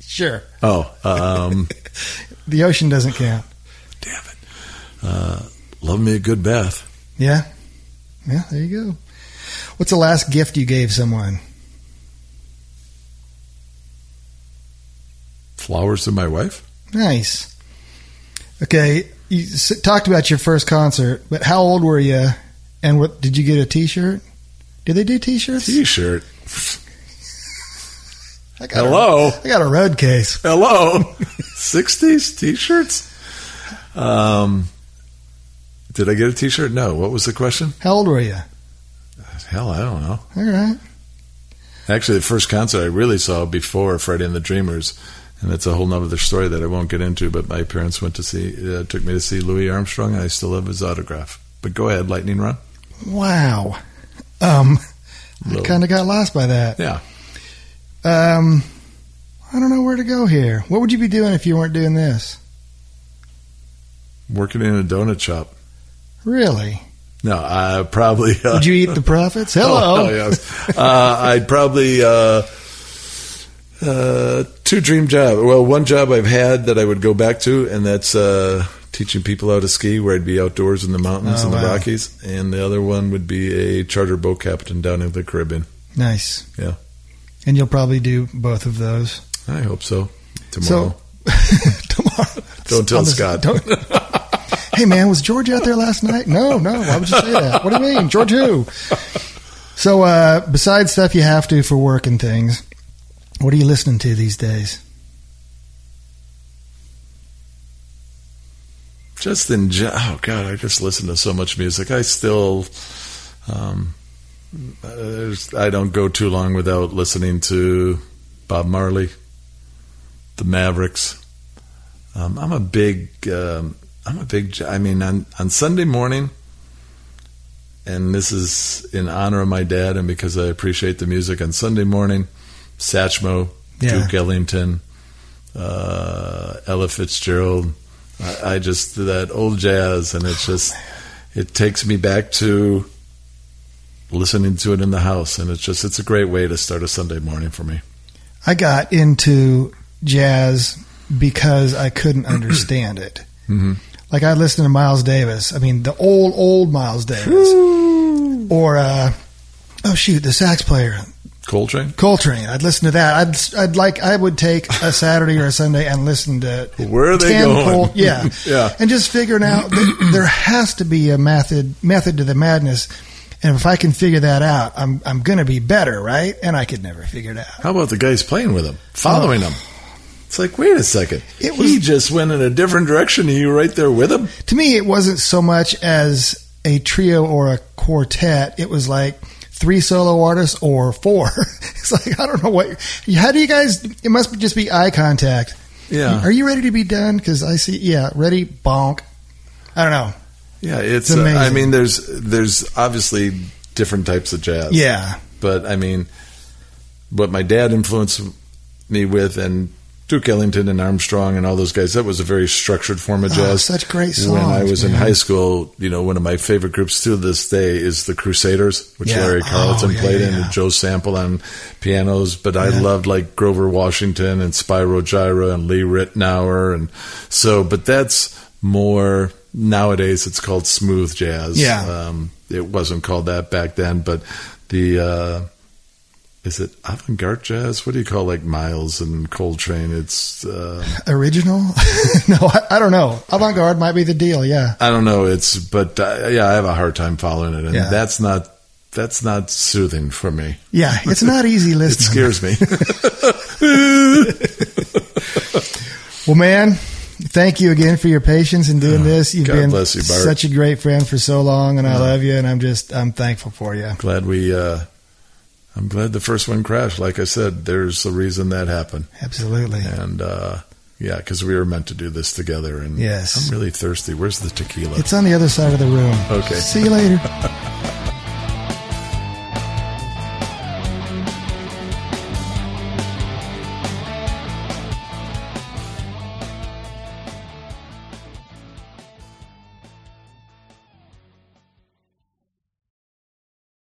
Sure. Oh, um, The ocean doesn't count. damn it. Uh, love me a good bath. Yeah. Yeah, there you go. What's the last gift you gave someone? Flowers to my wife? Nice. Okay, you s- talked about your first concert, but how old were you? And what did you get a T-shirt? Did they do T-shirts? T-shirt. I got Hello, A, I got a road case. hello. Sixties T-shirts. Um, did I get a T-shirt? No. What was the question? How old were you? Hell, I don't know. All right. Actually, the first concert I really saw before Freddie and the Dreamers, and that's a whole nother story that I won't get into. But my parents went to see, uh, took me to see Louis Armstrong, and I still have his autograph. But go ahead, lightning run. Wow. Um, I kind of got lost by that. Yeah. Um, I don't know where to go here. What would you be doing if you weren't doing this? Working in a donut shop. Really? No, I probably. Uh, Would you eat the profits? Hello. Oh, oh, yes. uh, I'd probably uh, two dream job. Well, one job I've had that I would go back to, and that's uh, teaching people how to ski, where I'd be outdoors in the mountains Oh, in the wow. Rockies, and the other one would be a charter boat captain down in the Caribbean. Nice. Yeah. And you'll probably do both of those. I hope so. Tomorrow. So tomorrow. Don't tell the- Scott. don't- hey man, was George out there last night? No, no. Why would you say that? What do you mean, George? Who? So uh, besides stuff you have to for work and things, what are you listening to these days? just in oh god, I just listen to so much music. I still, um, I don't go too long without listening to Bob Marley, the Mavericks. Um, I'm a big, um, I'm a big. I mean, on on Sunday morning, and this is in honor of my dad and because I appreciate the music. On Sunday morning, Satchmo, Yeah. Duke Ellington, uh, Ella Fitzgerald. I, I just that old jazz, and it's just it takes me back to listening to it in the house, and it's just it's a great way to start a Sunday morning for me. I got into jazz because I couldn't understand it. Mhm. Like I listened to Miles Davis. I mean, the old, old Miles Davis, or uh, oh shoot, the sax player Coltrane. Coltrane. I'd listen to that. I'd, I'd like, I would take a Saturday or a Sunday and listen to Where are they going? Col- yeah, Yeah. and just figuring out that there has to be a method method to the madness. And if I can figure that out, I'm I'm going to be better, right? And I could never figure it out. How about the guys playing with him, following oh. him? It's like, wait a second. It he just went in a different direction. and You were right there with him. to me, it wasn't so much as a trio or a quartet. It was like three solo artists or four. it's like I don't know what. How do you guys? It must just be eye contact. Yeah. Are you ready to be done? Because I see. Yeah, ready. Bonk. I don't know. Yeah, it's. It's uh, I mean, there's there's obviously different types of jazz. Yeah. but I mean, what my dad influenced me with, and Duke Ellington and Armstrong and all those guys, that was a very structured form of Oh, jazz. such great songs. When I was in high school, you know, one of my favorite groups to this day is the Crusaders, which Yeah. Larry Carlton Oh, yeah, played yeah, in, and Joe Sample on pianos. But I loved like Grover Washington and Spyro Gyra and Lee Ritenour, and so. But that's more nowadays. It's called smooth jazz. Yeah. um, it wasn't called that back then, but the. Uh, is it avant-garde jazz? What do you call like Miles and Coltrane? It's uh, Original? no, I, I don't know. Avant garde might be the deal. Yeah. I don't know. It's but uh, yeah, I have a hard time following it, and Yeah. that's not that's not soothing for me. Yeah. It's not easy listening. It scares me. Well, man, thank you again for your patience in doing this. You've God been bless you, Bart. such a great friend for so long, and I love you, and I'm just I'm thankful for you. glad we. Uh, I'm glad the first one crashed. Like I said, there's a reason that happened, Absolutely. and uh, yeah, because we were meant to do this together. And Yes. I'm really thirsty. Where's the tequila? It's on the other side of the room. Okay. See you later.